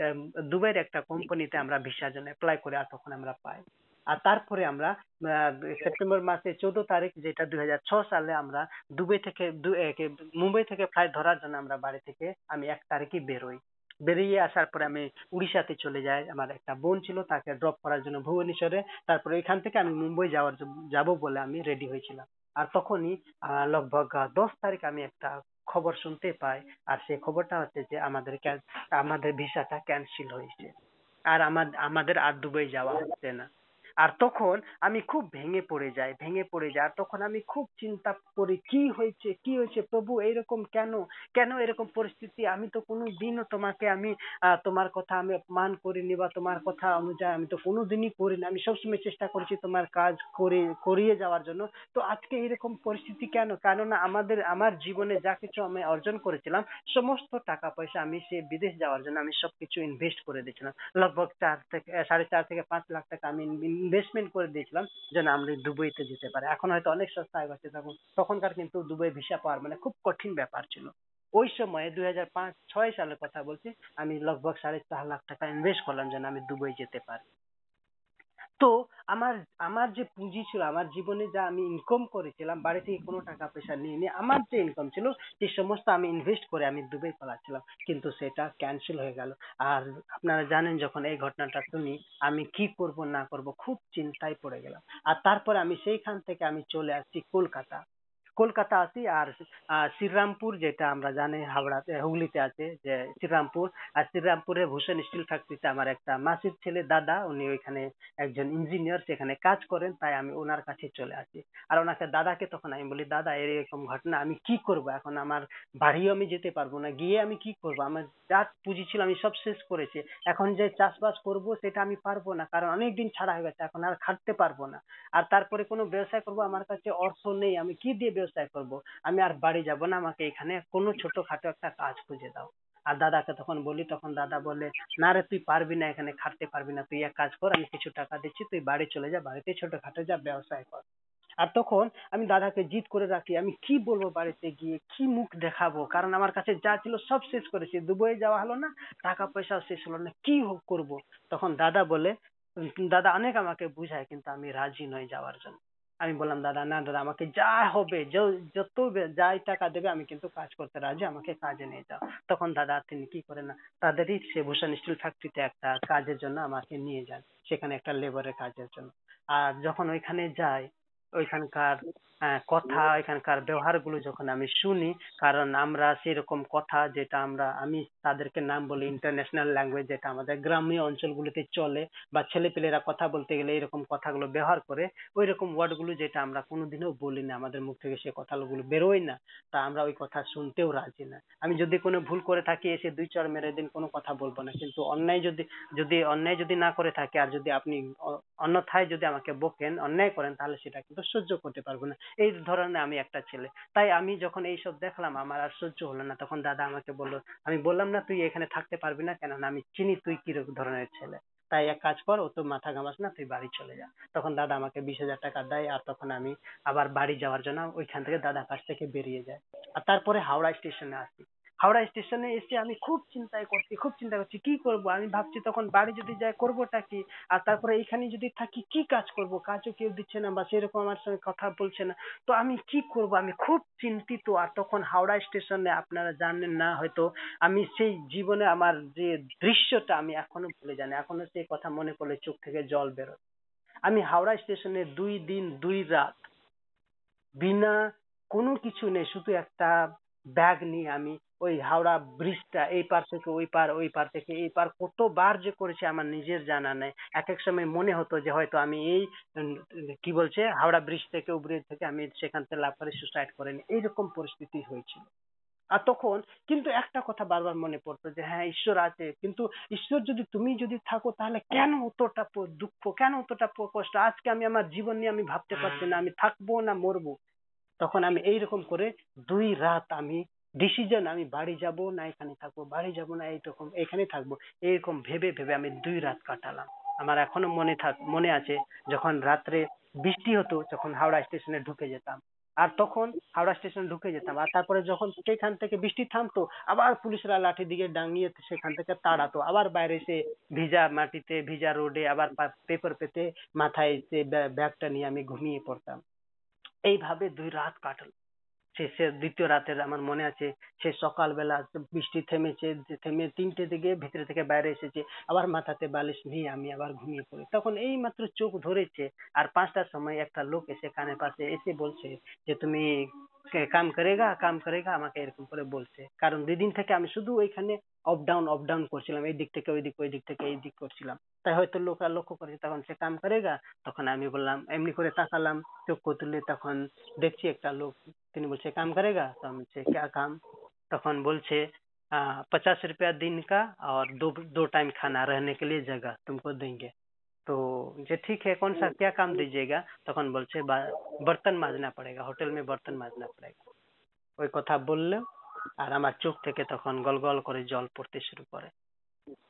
দুবাইয়ের একটা কোম্পানিতে আমরা ভিসার জন্য অ্যাপ্লাই করে আর তখন আমরা পাই। আর তারপরে আমরা সেপ্টেম্বর মাসে চৌদ্দ তারিখ, যেটা দুই হাজার ছ সালে আমরা দুবাই থেকে মুম্বাই থেকে ফ্লাইট ধরার জন্য আমরা বাড়ি থেকে আমি এক তারিখে বেরোই। বেরিয়ে আসার পরে আমি উড়িষ্যাতে চলে যাই। আমার একটা বোন ছিল, তাকে ড্রপ করার জন্য ভুবনেশ্বরে। তারপরে এখান থেকে আমি মুম্বাই যাওয়ার যাব বলে আমি রেডি হয়েছিলাম। আর তখনই লগভগ দশ তারিখ আমি একটা খবর শুনতে পাই আর সেই খবরটা হচ্ছে যে, আমাদের আমাদের ভিসাটা ক্যান্সেল হয়েছে। আর আমাদের আর দুবাই যাওয়া হচ্ছে না। আর তখন আমি খুব ভেঙে পড়ে যাই, ভেঙে পড়ে যাই। আর তখন আমি খুব চিন্তা করি, কি হয়েছে কি হয়েছে, প্রভু এরকম কেন কেন এরকম পরিস্থিতি? আমি তো কোনো দিনও তোমাকে আমি তোমার কথা আমি অপমান করিনি বা তোমার কথা অনুযায়ী আমি তো কোনোদিনই করিনি। আমি সবসময় চেষ্টা করেছি তোমার কাজ করে, করিয়ে যাওয়ার জন্য। তো আজকে এরকম পরিস্থিতি কেন? কেননা আমাদের, আমার জীবনে যা কিছু আমি অর্জন করেছিলাম, সমস্ত টাকা পয়সা আমি সে বিদেশ যাওয়ার জন্য আমি সবকিছু ইনভেস্ট করে দিয়েছিলাম। লগভগ চার থেকে, সাড়ে চার থেকে পাঁচ লাখ টাকা আমি ইনভেস্টমেন্ট করে দিয়েছিলাম যেন আমরা দুবাইতে যেতে পারি। এখন হয়তো অনেক সস্তা হয়ে গেছে, তখন তখনকার কিন্তু দুবাই ভিসা পাওয়ার মানে খুব কঠিন ব্যাপার ছিল। ওই সময়ে দুই হাজার পাঁচ, ছয় সালের কথা বলছি, আমি লগভগ সাড়ে চার লাখ টাকা ইনভেস্ট করলাম যেন আমি দুবাই যেতে পারি। তো আমার আমার যে পুঁজি ছিল, আমার জীবনে যা আমি ইনকাম করেছিলাম, বাড়ি থেকে কোনো টাকা পয়সা নিয়ে আমার যে ইনকাম ছিল, সে সমস্ত আমি ইনভেস্ট করে আমি দুবাই পালাচ্ছিলাম। কিন্তু সেটা ক্যান্সেল হয়ে গেল। আর আপনারা জানেন, যখন এই ঘটনাটা শুনি, আমি কি করব, না করব, খুব চিন্তায় পড়ে গেলাম। আর তারপরে আমি সেইখান থেকে আমি চলে আসছি কলকাতা। কলকাতা আসি আর শ্রীরামপুর যেটা আমরা জানি হাওড়াতে, হুগলিতে আছে, যে শ্রীরামপুর। আর শ্রীরামপুরে ভূষণ স্টিল ফ্যাক্টরিতে আমার একটা মাসির ছেলে দাদা, উনি ওইখানে একজন ইঞ্জিনিয়ার সেখানে কাজ করেন, তাই আমি ওনার কাছে চলে আসি। আর ওনাকে দাদাকে তখন আমি বলি, দাদা, এরকম ঘটনা, আমি কি করব? এখন আমার বাড়িও আমি যেতে পারব না, গিয়ে আমি কি করব? আমার যা পুঁজি ছিল আমি সব শেষ করেছি। এখন যে চাষবাস করব সেটা আমি পারব না, কারণ অনেক দিন ছাড়া হয়ে গেছে, এখন আর খাটতে পারব না। আর তারপরে কোনো ব্যবসায় করব, আমার কাছে অর্থ নেই, আমি কি দিয়ে ব্যবসায় করব। আমি আর বাড়ি যাব না, আমাকে এখানে কোনো ছোটখাটো একটা কাজ খুঁজে দাও। আর দাদাকে তখন বলি, তখন দাদা বলে, না রে, তুই পারবি না এখানে, খাটতে পারবি না। তুই এক কাজ কর, আমি কিছু টাকা দিচ্ছি, তুই বাড়ি চলে যা, বাড়িতে ছোটখাটো যা, ব্যবসায় কর। আর তখন আমি দাদাকে জিদ করে রাখি, আমি কি বলব বাড়িতে গিয়ে, কি মুখ দেখাবো? কারণ আমার কাছে যা ছিল সব শেষ করেছি দুবাই যাওয়া হলো না, টাকা পয়সাও শেষ হলো না, কি করব? তখন দাদা বলে, দাদা অনেক আমাকে বুঝায়, কিন্তু আমি রাজি নই যাওয়ার জন্য। আমি বললাম, দাদা, না, দাদা, আমাকে যা হবে যত যাই টাকা দেবে, আমি কিন্তু কাজ করতে রাজি, আমাকে কাজে নিয়ে যাও। তখন দাদা, তিনি কি করে না, তাদেরই সে ভূষণ স্টিল ফ্যাক্টরিতে একটা কাজের জন্য আমাকে নিয়ে যান, সেখানে একটা লেবারের কাজের জন্য। আর যখন ওইখানে যাই ওইখানকার কথা এখানকার ব্যবহারগুলো যখন আমি শুনি, কারণ আমরা সেরকম কথা যেটা আমরা, আমি তাদেরকে নাম বলি ইন্টারন্যাশনাল ল্যাঙ্গুয়েজ যেটা আমাদের গ্রামীণ অঞ্চলগুলোতে চলে, বা ছেলেপেলেরা কথা বলতে গেলে এরকম কথাগুলো ব্যবহার করে ওই রকম ওয়ার্ডগুলো যেটা আমরা কোনোদিনও বলি না, আমাদের মুখ থেকে সে কথাগুলো বেরোয় না, তা আমরা ওই কথা শুনতেও রাজি না। আমি যদি কোনো ভুল করে থাকি, এসে দুই চার মেরে দিন কোনো কথা বলব না, কিন্তু অন্যায় যদি যদি অন্যায় যদি না করে থাকে, আর যদি আপনি অন্যথায় যদি আমাকে বকেন, অন্যায় করেন, তাহলে সেটা কিন্তু সহ্য করতে পারব না। এই ধরনের আমি একটা ছেলে। তাই আমি যখন এইসব দেখলাম, আমার আর সহ্য হলো না। তখন দাদা আমাকে বলল, আমি বললাম না তুই এখানে থাকতে পারবি না কেননা আমি চিনি তুই কীরকম ধরনের ছেলে। তাই এক কাজ কর, ও তো মাথা ঘামাস না, তুই বাড়ি চলে যা। তখন দাদা আমাকে বিশ হাজার টাকা দেয় আর তখন আমি আবার বাড়ি যাওয়ার জন্য ওইখান থেকে দাদার কাছ থেকে বেরিয়ে যাই। আর তারপরে হাওড়া স্টেশনে আসি। হাওড়া স্টেশনে এসে আমি খুব চিন্তায় করছি, খুব চিন্তা করছি, কি করব? আমি ভাবছি তখন বাড়ি যদি যাই করবোটা কি? আর তারপরে এখানে যদি থাকি, কি কাজ করব? কাজও কেউ দিচ্ছে না বা সেরকম আমার সঙ্গে কথা বলছে না। তো আমি কি করব? আমি খুব চিন্তিত। আর তখন হাওড়া স্টেশনে আপনারা জানেন না, হয়তো আমি সেই জীবনে আমার যে দৃশ্যটা আমি এখনও ভুলে জানি এখনও সেই কথা মনে করলে চোখ থেকে জল বেরোয়। আমি হাওড়া স্টেশনে দুই দিন, দুই রাত বিনা কোনো কিছু নেই, শুধু একটা ব্যাগ নিয়ে আমি ওই হাওড়া ব্রিজটা এই পার থেকে ওই পার ওই পার থেকে এই পার কতবার যে করেছি আমার নিজের জানা নেই। এক এক সময় মনে হতো যে হয়তো আমি এই কি বলছে হাওড়া ব্রিজ থেকে ব্রিজ থেকে আমি সেখান থেকে লাভ করে সুসাইড করে নি এইরকম পরিস্থিতি হয়েছিল। আর তখন কিন্তু একটা কথা বারবার মনে পড়তো যে হ্যাঁ ঈশ্বর আছে। কিন্তু ঈশ্বর যদি তুমি যদি থাকো তাহলে কেন অতটা দুঃখ কেন অতটা কষ্ট? আজকে আমি আমার জীবন নিয়ে আমি ভাবতে পারছি না আমি থাকব না মরবো। তখন আমি এইরকম করে দুই রাত আমি ডিসিশন আমি বাড়ি যাব না এখানে থাকব, বাড়ি যাব না এইরকম, এখানে থাকব এরকম ভেবে ভেবে আমি দুই রাত কাটালাম। আমার এখনও মনে থাক, মনে আছে, যখন রাত্রে বৃষ্টি হতো, তখন হাওড়া স্টেশনে ঢুকে যেতাম। আর তখন হাওড়া স্টেশনে ঢুকে যেতাম, আর তারপরে যখন সেখান থেকে বৃষ্টি থামতো, আবার পুলিশরা লাঠি দিকে ডাঙিয়ে সেখান থেকে তাড়াতো, আবার বাইরে এসে ভিজা মাটিতে, ভিজা রোডে, আবার পেপার পেতে মাথায় সে ব্যা- ব্যাগটা নিয়ে আমি ঘুমিয়ে পড়তাম। এইভাবে দুই রাত কাটলো শেষে দ্বিতীয় রাতের আমার মনে আছে, সে সকালবেলা বৃষ্টি থেমেছে থেমে তিনটে দিকে ভিতরে থেকে বাইরে এসেছে, আবার মাথাতে বালিশ নিয়ে আমি আবার ঘুমিয়ে পড়ি। তখন এই মাত্র চোখ ধরেছে, আর পাঁচটার সময় একটা লোক এসে কানে পাশে এসে বলছে যে, তুমি কাম করেগা কাম করেগা, আমাকে এরকম করে বলছে। কারণ দুদিন থেকে আমি শুধু ওইখানে অপ ডাউন অপ ডাউন করছিলাম এই দিক থেকে ওই দিক ওই দিক থেকে এই দিক করছিলাম তাই হয়তো লোকরা লক্ষ্য করেছে তখন সে কাম করেগা তখন আমি বললাম এমনি করে তাকালাম চোখ তুলে তখন দেখছি একটা লোক তিনি বলছে কাম করেগা তো আমি বলছে क्या काम তখন বলছে पचास रुपया दिन का और दो दो टाइम खाना रहने के लिए जगह तुमको देंगे तो ये ठीक है कौन सा क्या काम दीजिएगा তখন বলছে বর্তন মাজনা পড়েगा होटल में बर्तन মাজना पड़ेगा ওই কথা বললে আর আমার চোখ থেকে তখন গল গল করে জল পড়তে শুরু করে।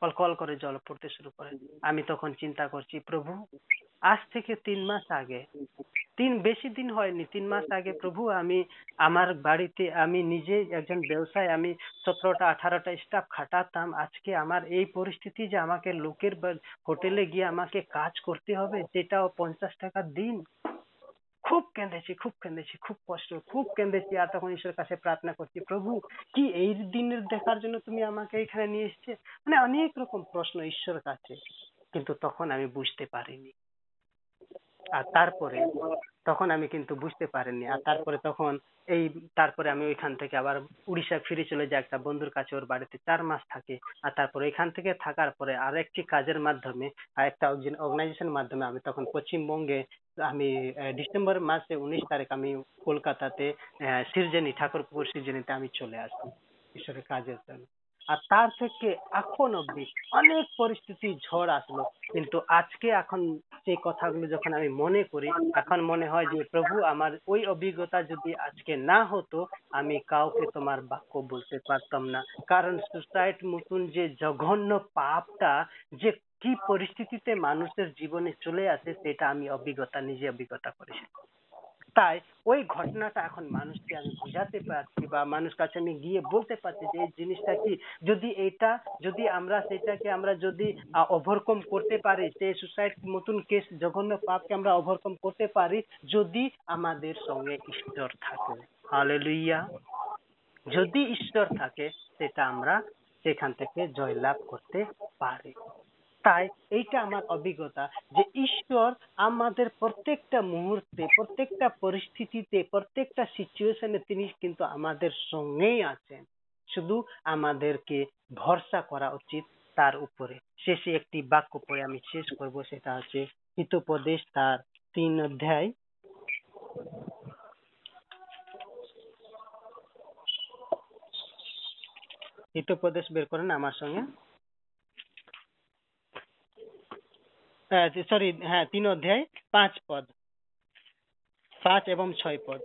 কল কল করে জল পড়তে শুরু করে। আমি তখন চিন্তা করছি, প্রভু, আজ থেকে তিন মাস আগে, তিন, বেশি দিন হয়নি, তিন মাস আগে প্রভু, আমি আমার বাড়িতে, আমি নিজে একজন ব্যবসায়, আমি সতেরোটা, আঠারোটা স্টাফ খাটাতাম। আজকে আমার এই পরিস্থিতি যে আমাকে লোকের হোটেলে গিয়ে আমাকে কাজ করতে হবে, সেটাও পঞ্চাশ টাকা দিন। খুব কেঁদেছি খুব কেঁদেছি খুব কষ্ট খুব কেঁদেছি আর তখন ঈশ্বরের কাছে প্রার্থনা করছি, প্রভু, কি এই দিনের দেখার জন্য তুমি আমাকে এখানে নিয়ে এসেছে? মানে অনেক রকম প্রশ্ন ঈশ্বরের কাছে, কিন্তু তখন আমি বুঝতে পারিনি। আর তারপরে, তখন আমি কিন্তু বুঝতে পারিনি। আর তারপরে তখন এই, তারপরে আমি ওইখান থেকে আবার উড়িষ্যা ফিরে চলে যাই, একটা বন্ধুর কাছে, ওর বাড়িতে চার মাস থাকে। আর তারপরে এখান থেকে থাকার পরে আর একটি কাজের মাধ্যমে, আর একটা অর্গানাইজেশনের মাধ্যমে আমি তখন পশ্চিমবঙ্গে আমি ডিসেম্বর মাসে উনিশ তারিখ আমি কলকাতাতে আহ, সিরজেনি ঠাকুরপুকুর সিরজেনিতে আমি চলে আসি ঈশ্বরের কাজের জন্য। আর তার থেকে এখন অব্দি অনেক পরিস্থিতি ঝড় আসলো কিন্তু আজকে এখন সেই কথাগুলো যখন আমি মনে করি এখন মনে হয় যে প্রভু আমার ওই অভিজ্ঞতা যদি আজকে না হতো আমি কাউকে তোমার বাক্য বলতে পারতাম না। কারণ সুসাইড মতন যে জঘন্য পাপটা যে কি পরিস্থিতিতে মানুষের জীবনে চলে আসে সেটা আমি অভিজ্ঞতা নিজে অভিজ্ঞতা করেছি তাই ওই ঘটনাটা এখন মানুষকে আমি বোঝাতে পারছি বা মানুষ কাছে আমি গিয়ে বলতে পারছি যে এই জিনিসটা কি? যদি এটা, যদি আমরা সেটাকে আমরা যদি ওভারকম করতে পারি সেই সুসাইড মতন কেস জঘন্য পাপকে আমরা ওভারকম করতে পারি, যদি আমাদের সঙ্গে ঈশ্বর থাকে। হালেলুইয়া যদি ঈশ্বর থাকে, সেটা আমরা সেখান থেকে জয়লাভ করতে পারি। তাই এইটা আমার অভিজ্ঞতা যে ঈশ্বর আমাদের প্রত্যেকটা মুহূর্তে, প্রত্যেকটা পরিস্থিতিতে, প্রত্যেকটা সিচুয়েশনে তিনি কিন্তু আমাদের সঙ্গেই আছেন। শুধু আমাদেরকে ভরসা করা উচিত তার উপরে। শেষে একটি বাক্য পড়ে আমি শেষ করব, সেটা হচ্ছে হিতোপদেশ তার তিন অধ্যায়। হিতোপদেশ বের করেন আমার সঙ্গে। সরি হ্যাঁ তিন অধ্যায় পাঁচ পদ। পাঁচ এবং ছয় পদ।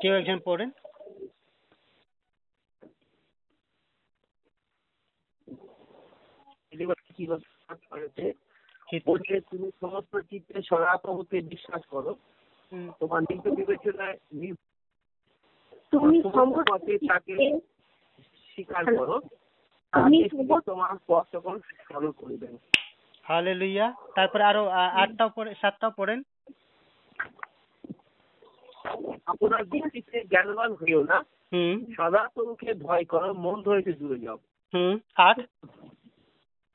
কেউ একজন পড়েন? তুমি সমস্ত চিত্তে সনাতনকে বিশ্বাস করো। তোমার নিজ বিবেচনায় তুমি তাকে স্বীকার করো। তোমার পথ সরল হালেলুইয়া তারপরে আরও আটটাও পড়ে সাতটাও পড়েন। আপনার দৃষ্টিতে জ্ঞানবান হইও না। হুম। সদাতনকে ভয় করো মন ধরেছে দূরে যাও। হুম। আট।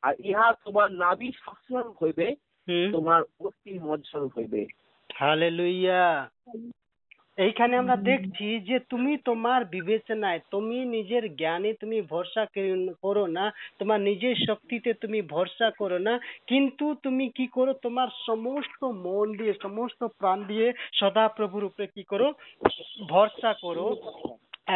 আর ইহা তোমার নাভি সস্বরূপ হইবে তোমার অস্থি মজ্জস্বরূপ হইবে। হালেলুইয়া এইখানে আমরা দেখছি যে তুমি তোমার বিবেচনায়, তুমি নিজের জ্ঞানে তুমি ভরসা করো না, তোমার নিজের শক্তিতে তুমি ভরসা করো না, কিন্তু তুমি কি করো, তোমার সমস্ত মন দিয়ে, সমস্ত প্রাণ দিয়ে সদা প্রভুর উপরে কি করো, ভরসা করো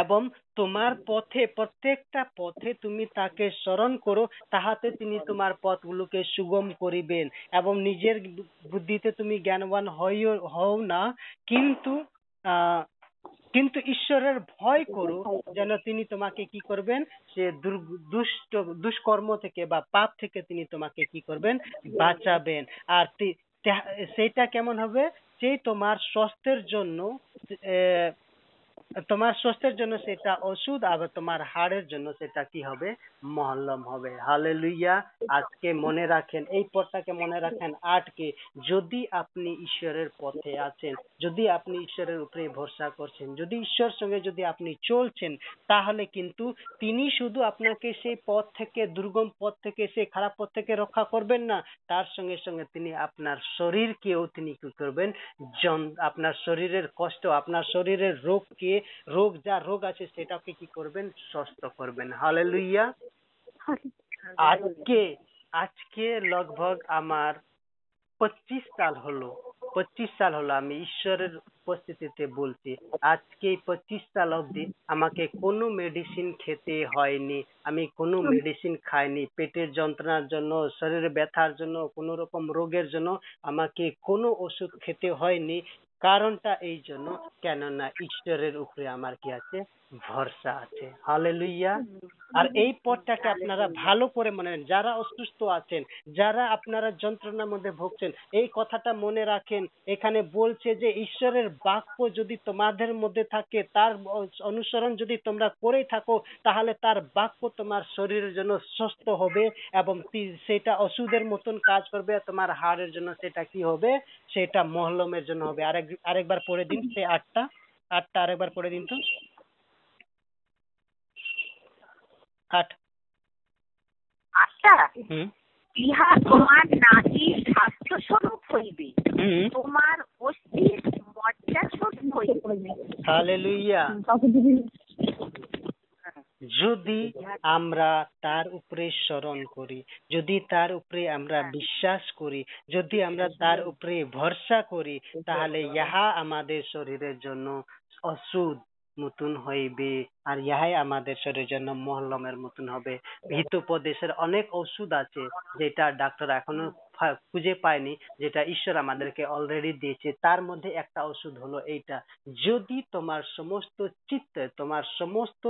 এবং তোমার পথে, প্রত্যেকটা পথে তুমি তাকে স্মরণ করো, তাহাতে তিনি তোমার পথগুলোকে সুগম করিবেন এবং নিজের বুদ্ধিতে তুমি জ্ঞানবান হইও, হও না, কিন্তু আহ কিন্তু ঈশ্বরের ভয় করো যেন তিনি তোমাকে কি করবেন? সে দুষ্ট, দুষ্কর্ম থেকে বা পাপ থেকে তিনি তোমাকে কি করবেন? বাঁচাবেন। আর সেটা কেমন হবে? সেই তোমার স্বাস্থ্যের জন্য তোমার স্বাস্থ্যের জন্য সেটা ওষুধ আবার তোমার হাড়ের জন্য সেটা কি হবে? মহল্লম হবে। হালেলুইয়া আজকে মনে রাখেন, এই পথটাকে মনে রাখেন আটকে। যদি আপনি ঈশ্বরের পথে আছেন, যদি আপনি ঈশ্বরের উপরে ভরসা করছেন, যদি ঈশ্বর সঙ্গে যদি আপনি চলছেন, তাহলে কিন্তু তিনি শুধু আপনাকে সেই পথ থেকে, দুর্গম পথ থেকে, সেই খারাপ পথ থেকে রক্ষা করবেন না। তার সঙ্গে সঙ্গে তিনি আপনার শরীরকেও তিনি কি করবেন? আপনার শরীরের কষ্ট, আপনার শরীরের রোগকে রোগ যা রোগ আছে সেটাকে কি করবেন? সুস্থ করবেন। হালেলুইয়া আজকে আজকে লগভগ আমার পঁচিশ সাল হলো। পঁচিশ সাল হলো আমি ঈশ্বরের উপস্থিতিতে বলছি আজকে পঁচিশ সাল অবধি আমাকে কোনো মেডিসিন খেতে হয়নি। আমি কোনো মেডিসিন খাইনি। পেটের যন্ত্রণার জন্য শরীরে ব্যথার জন্য কোনো রকম রোগের জন্য আমাকে কোনো ওষুধ খেতে হয়নি। কারণটা এই জন্য কেননা ঈশ্বরের উপরে আমার কি আছে? ভরসা আছে। হালেলুইয়া আর এই পথটাকে আপনারা ভালো করে মনে রাখেন যারা অসুস্থ আছেন যারা আপনারা যন্ত্রণার মধ্যে ভুগছেন এই কথাটা মনে রাখেন। এখানে বলছে যে ঈশ্বরের বাক্য যদি তোমাদের মধ্যে থাকে তার অনুসরণ যদি তোমরা করে থাকো তাহলে তার বাক্য তোমার শরীরের জন্য সুস্থ হবে এবং সেটা ওষুধের মতন কাজ করবে আর তোমার হাড়ের জন্য সেটা কি হবে? সেটা মহলমের জন্য হবে। আরেক আরেকবার পড়ে দিন সে আটটা। আটটা আরেকবার পড়ে দিন তো। আট আচ্ছা ইহা তোমার স্বাস্থ্য স্বরূপ হইবে। তোমার অস্থির মজ্জা স্বরূপ হইবে। হালেলুইয়া যদি আমরা তার উপরে স্মরণ করি যদি তার উপরে আমরা বিশ্বাস করি যদি আমরা তার উপরে ভরসা করি তাহলে ইহা আমাদের শরীরের জন্য ওষুধ মতন হইবে। আর ইহাই আমাদের শরীরের জন্য মহল্লমের মতন হবে। হিতোপদেশের অনেক ওষুধ আছে যেটা ডাক্তার এখনও খুঁজে পায়নি, যেটা ঈশ্বর আমাদেরকে অলরেডি দিয়েছে। তার মধ্যে একটা ওষুধ হলো এইটা। যদি তোমার সমস্ত চিত্তে, তোমার সমস্ত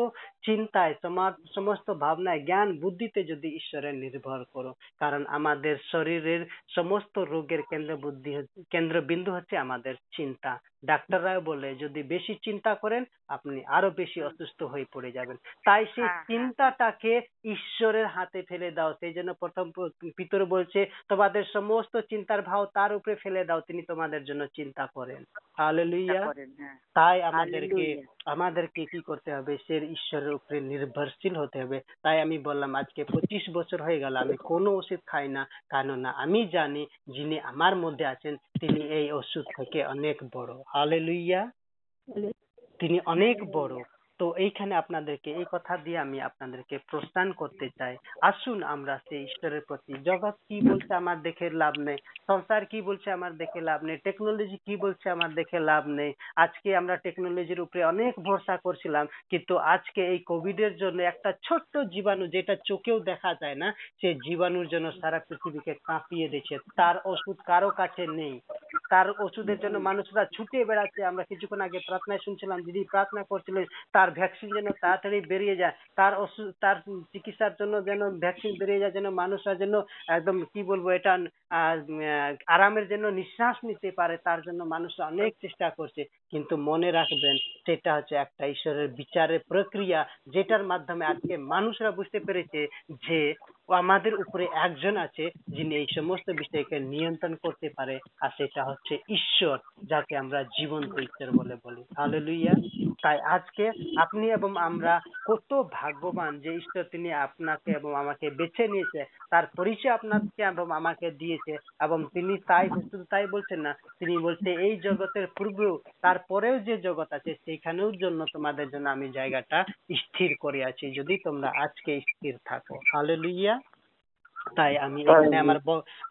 চিন্তায়, তোমার সমস্ত ভাবনায়, জ্ঞান, বুদ্ধিতে যদি ঈশ্বরের নির্ভর করো, কারণ আমাদের শরীরের সমস্ত রোগের কেন্দ্র বুদ্ধি কেন্দ্রবিন্দু হচ্ছে আমাদের চিন্তা। ডাক্তাররাও বলে, যদি বেশি চিন্তা করেন, আপনি আরও বেশি অসুস্থ হয়ে পড়ে যাবেন। তাই সেই হ্যাঁ, হ্যাঁ। চিন্তাটাকে ঈশ্বরের হাতে ফেলে দাও। সেই জন্য প্রথম পিতর বলছে তোমাদের সমস্ত চিন্তার ভাও তার উপরে ফেলে দাও তিনি তোমাদের জন্য চিন্তা করেন। হালেলুইয়া হ্যাঁ। তাই আমাদেরকে আমাদেরকে কি করতে হবে? সে ঈশ্বরের উপরে নির্ভরশীল হতে হবে। তাই আমি বললাম আজকে পঁচিশ বছর হয়ে গেল আমি কোনো ওষুধ খাই না। কেননা আমি জানি যিনি আমার মধ্যে আছেন তিনি এই ওষুধ থেকে অনেক বড়। হালেলুইয়া তিনি অনেক বড়। তো এইখানে আপনাদেরকে, এই কথা দিয়ে আমি আপনাদেরকে প্রস্থান করতে চাই। আসুন আমরা সেই ঈশ্বরের প্রতি, জগৎ কি বলছে আমার দেখে লাভ নেই, সংসার কি বলছে আমার দেখে লাভ নেই টেকনোলজি কি বলছে আমার দেখে লাভ নেই। আজকে আমরা টেকনোলজির উপরে অনেক ভরসা করছিলাম, কিন্তু আজকে এই কোভিড এর জন্য একটা ছোট্ট জীবাণু যেটা চোখেও দেখা যায় না সেই জীবাণুর জন্য সারা পৃথিবীকে কাঁপিয়ে দিচ্ছে তার ওষুধ কারও কাছে নেই। তার ওষুধের জন্য মানুষরা ছুটে বেড়াচ্ছে। আমরা কিছুক্ষণ আগে প্রার্থনায় শুনছিলাম, দিদি প্রার্থনা করছিলেন, তার ভ্যাকসিন যেন তাড়াতাড়ি বেরিয়ে যায়, তার ওষুধ তার চিকিৎসার জন্য যেন ভ্যাকসিন বেরিয়ে যায়, যেন মানুষরা যেন একদম কি বলব এটা আরামের জন্য নিঃশ্বাস নিতে পারে, তার জন্য মানুষ অনেক চেষ্টা করছে। কিন্তু মনে রাখবেন, সেটা হচ্ছে একটা ঈশ্বরের বিচারের প্রক্রিয়া, যেটার মাধ্যমে আজকে মানুষরা বুঝতে পেরেছে যে আমাদের উপরে একজন আছে যিনি এই সমস্ত বিষয়কে নিয়ন্ত্রণ করতে পারে, আর সেটা হচ্ছে ঈশ্বর, যাকে আমরা জীবন্ত ঈশ্বর বলে বলি। হালেলুইয়া তাই আজকে আপনি এবং আমরা কত ভাগ্যবান যে ঈশ্বর তিনি আপনাকে এবং আমাকে বেছে নিয়েছে, তার পরিচয় আপনাকে এবং আমাকে দিয়েছে, এবং তিনি তাই শুধু তাই বলছেন না, তিনি বলছে এই জগতের পূর্বেও, তারপরেও যে জগৎ আছে সেইখানেও জন্য তোমাদের জন্য আমি জায়গাটা স্থির করে আছি, যদি তোমরা আজকে স্থির থাকো। হালেলুইয়া তাই আমি এখানে আমার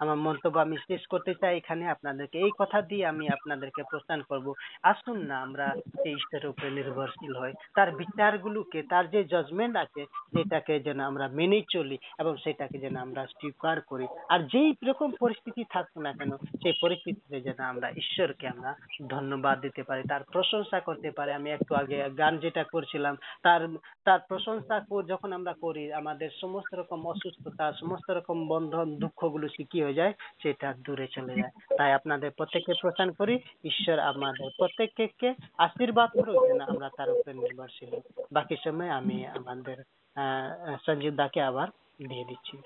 আমার মন্তব্য আমি শেষ করতে চাই। এখানে আপনাদেরকে এই কথা দিয়ে আমি আপনাদেরকে প্রস্থান করব। আসুন না আমরা এই ঈশ্বরের উপরে নির্ভরশীল হই। তার বিচারগুলোকে তার যে জাজমেন্ট আছে সেটাকে যেন আমরা মেনে চলি এবং সেটাকে যেন আমরা স্বীকার করি। আর যেই রকম পরিস্থিতি থাকুক না কেন সেই পরিস্থিতিতে যেন আমরা ঈশ্বরকে আমরা ধন্যবাদ দিতে পারি তার প্রশংসা করতে পারি। আমি একটু আগে গান যেটা করছিলাম তার তার প্রশংসা যখন আমরা করি আমাদের সমস্ত রকম অসুস্থতা সমস্ত রকম বন্ধন দুঃখগুলো কি হয়ে যায়? সেটা দূরে চলে যায়। তাই আপনাদের প্রত্যেককে প্রস্থান করি, ঈশ্বর আমাদের প্রত্যেককে আশীর্বাদ করুক যেন আমরা তার উপরে নির্ভরশীল। বাকি সময় আমি আমাদের, আহ, সঞ্জীব দাকে আবার দিয়ে দিচ্ছি।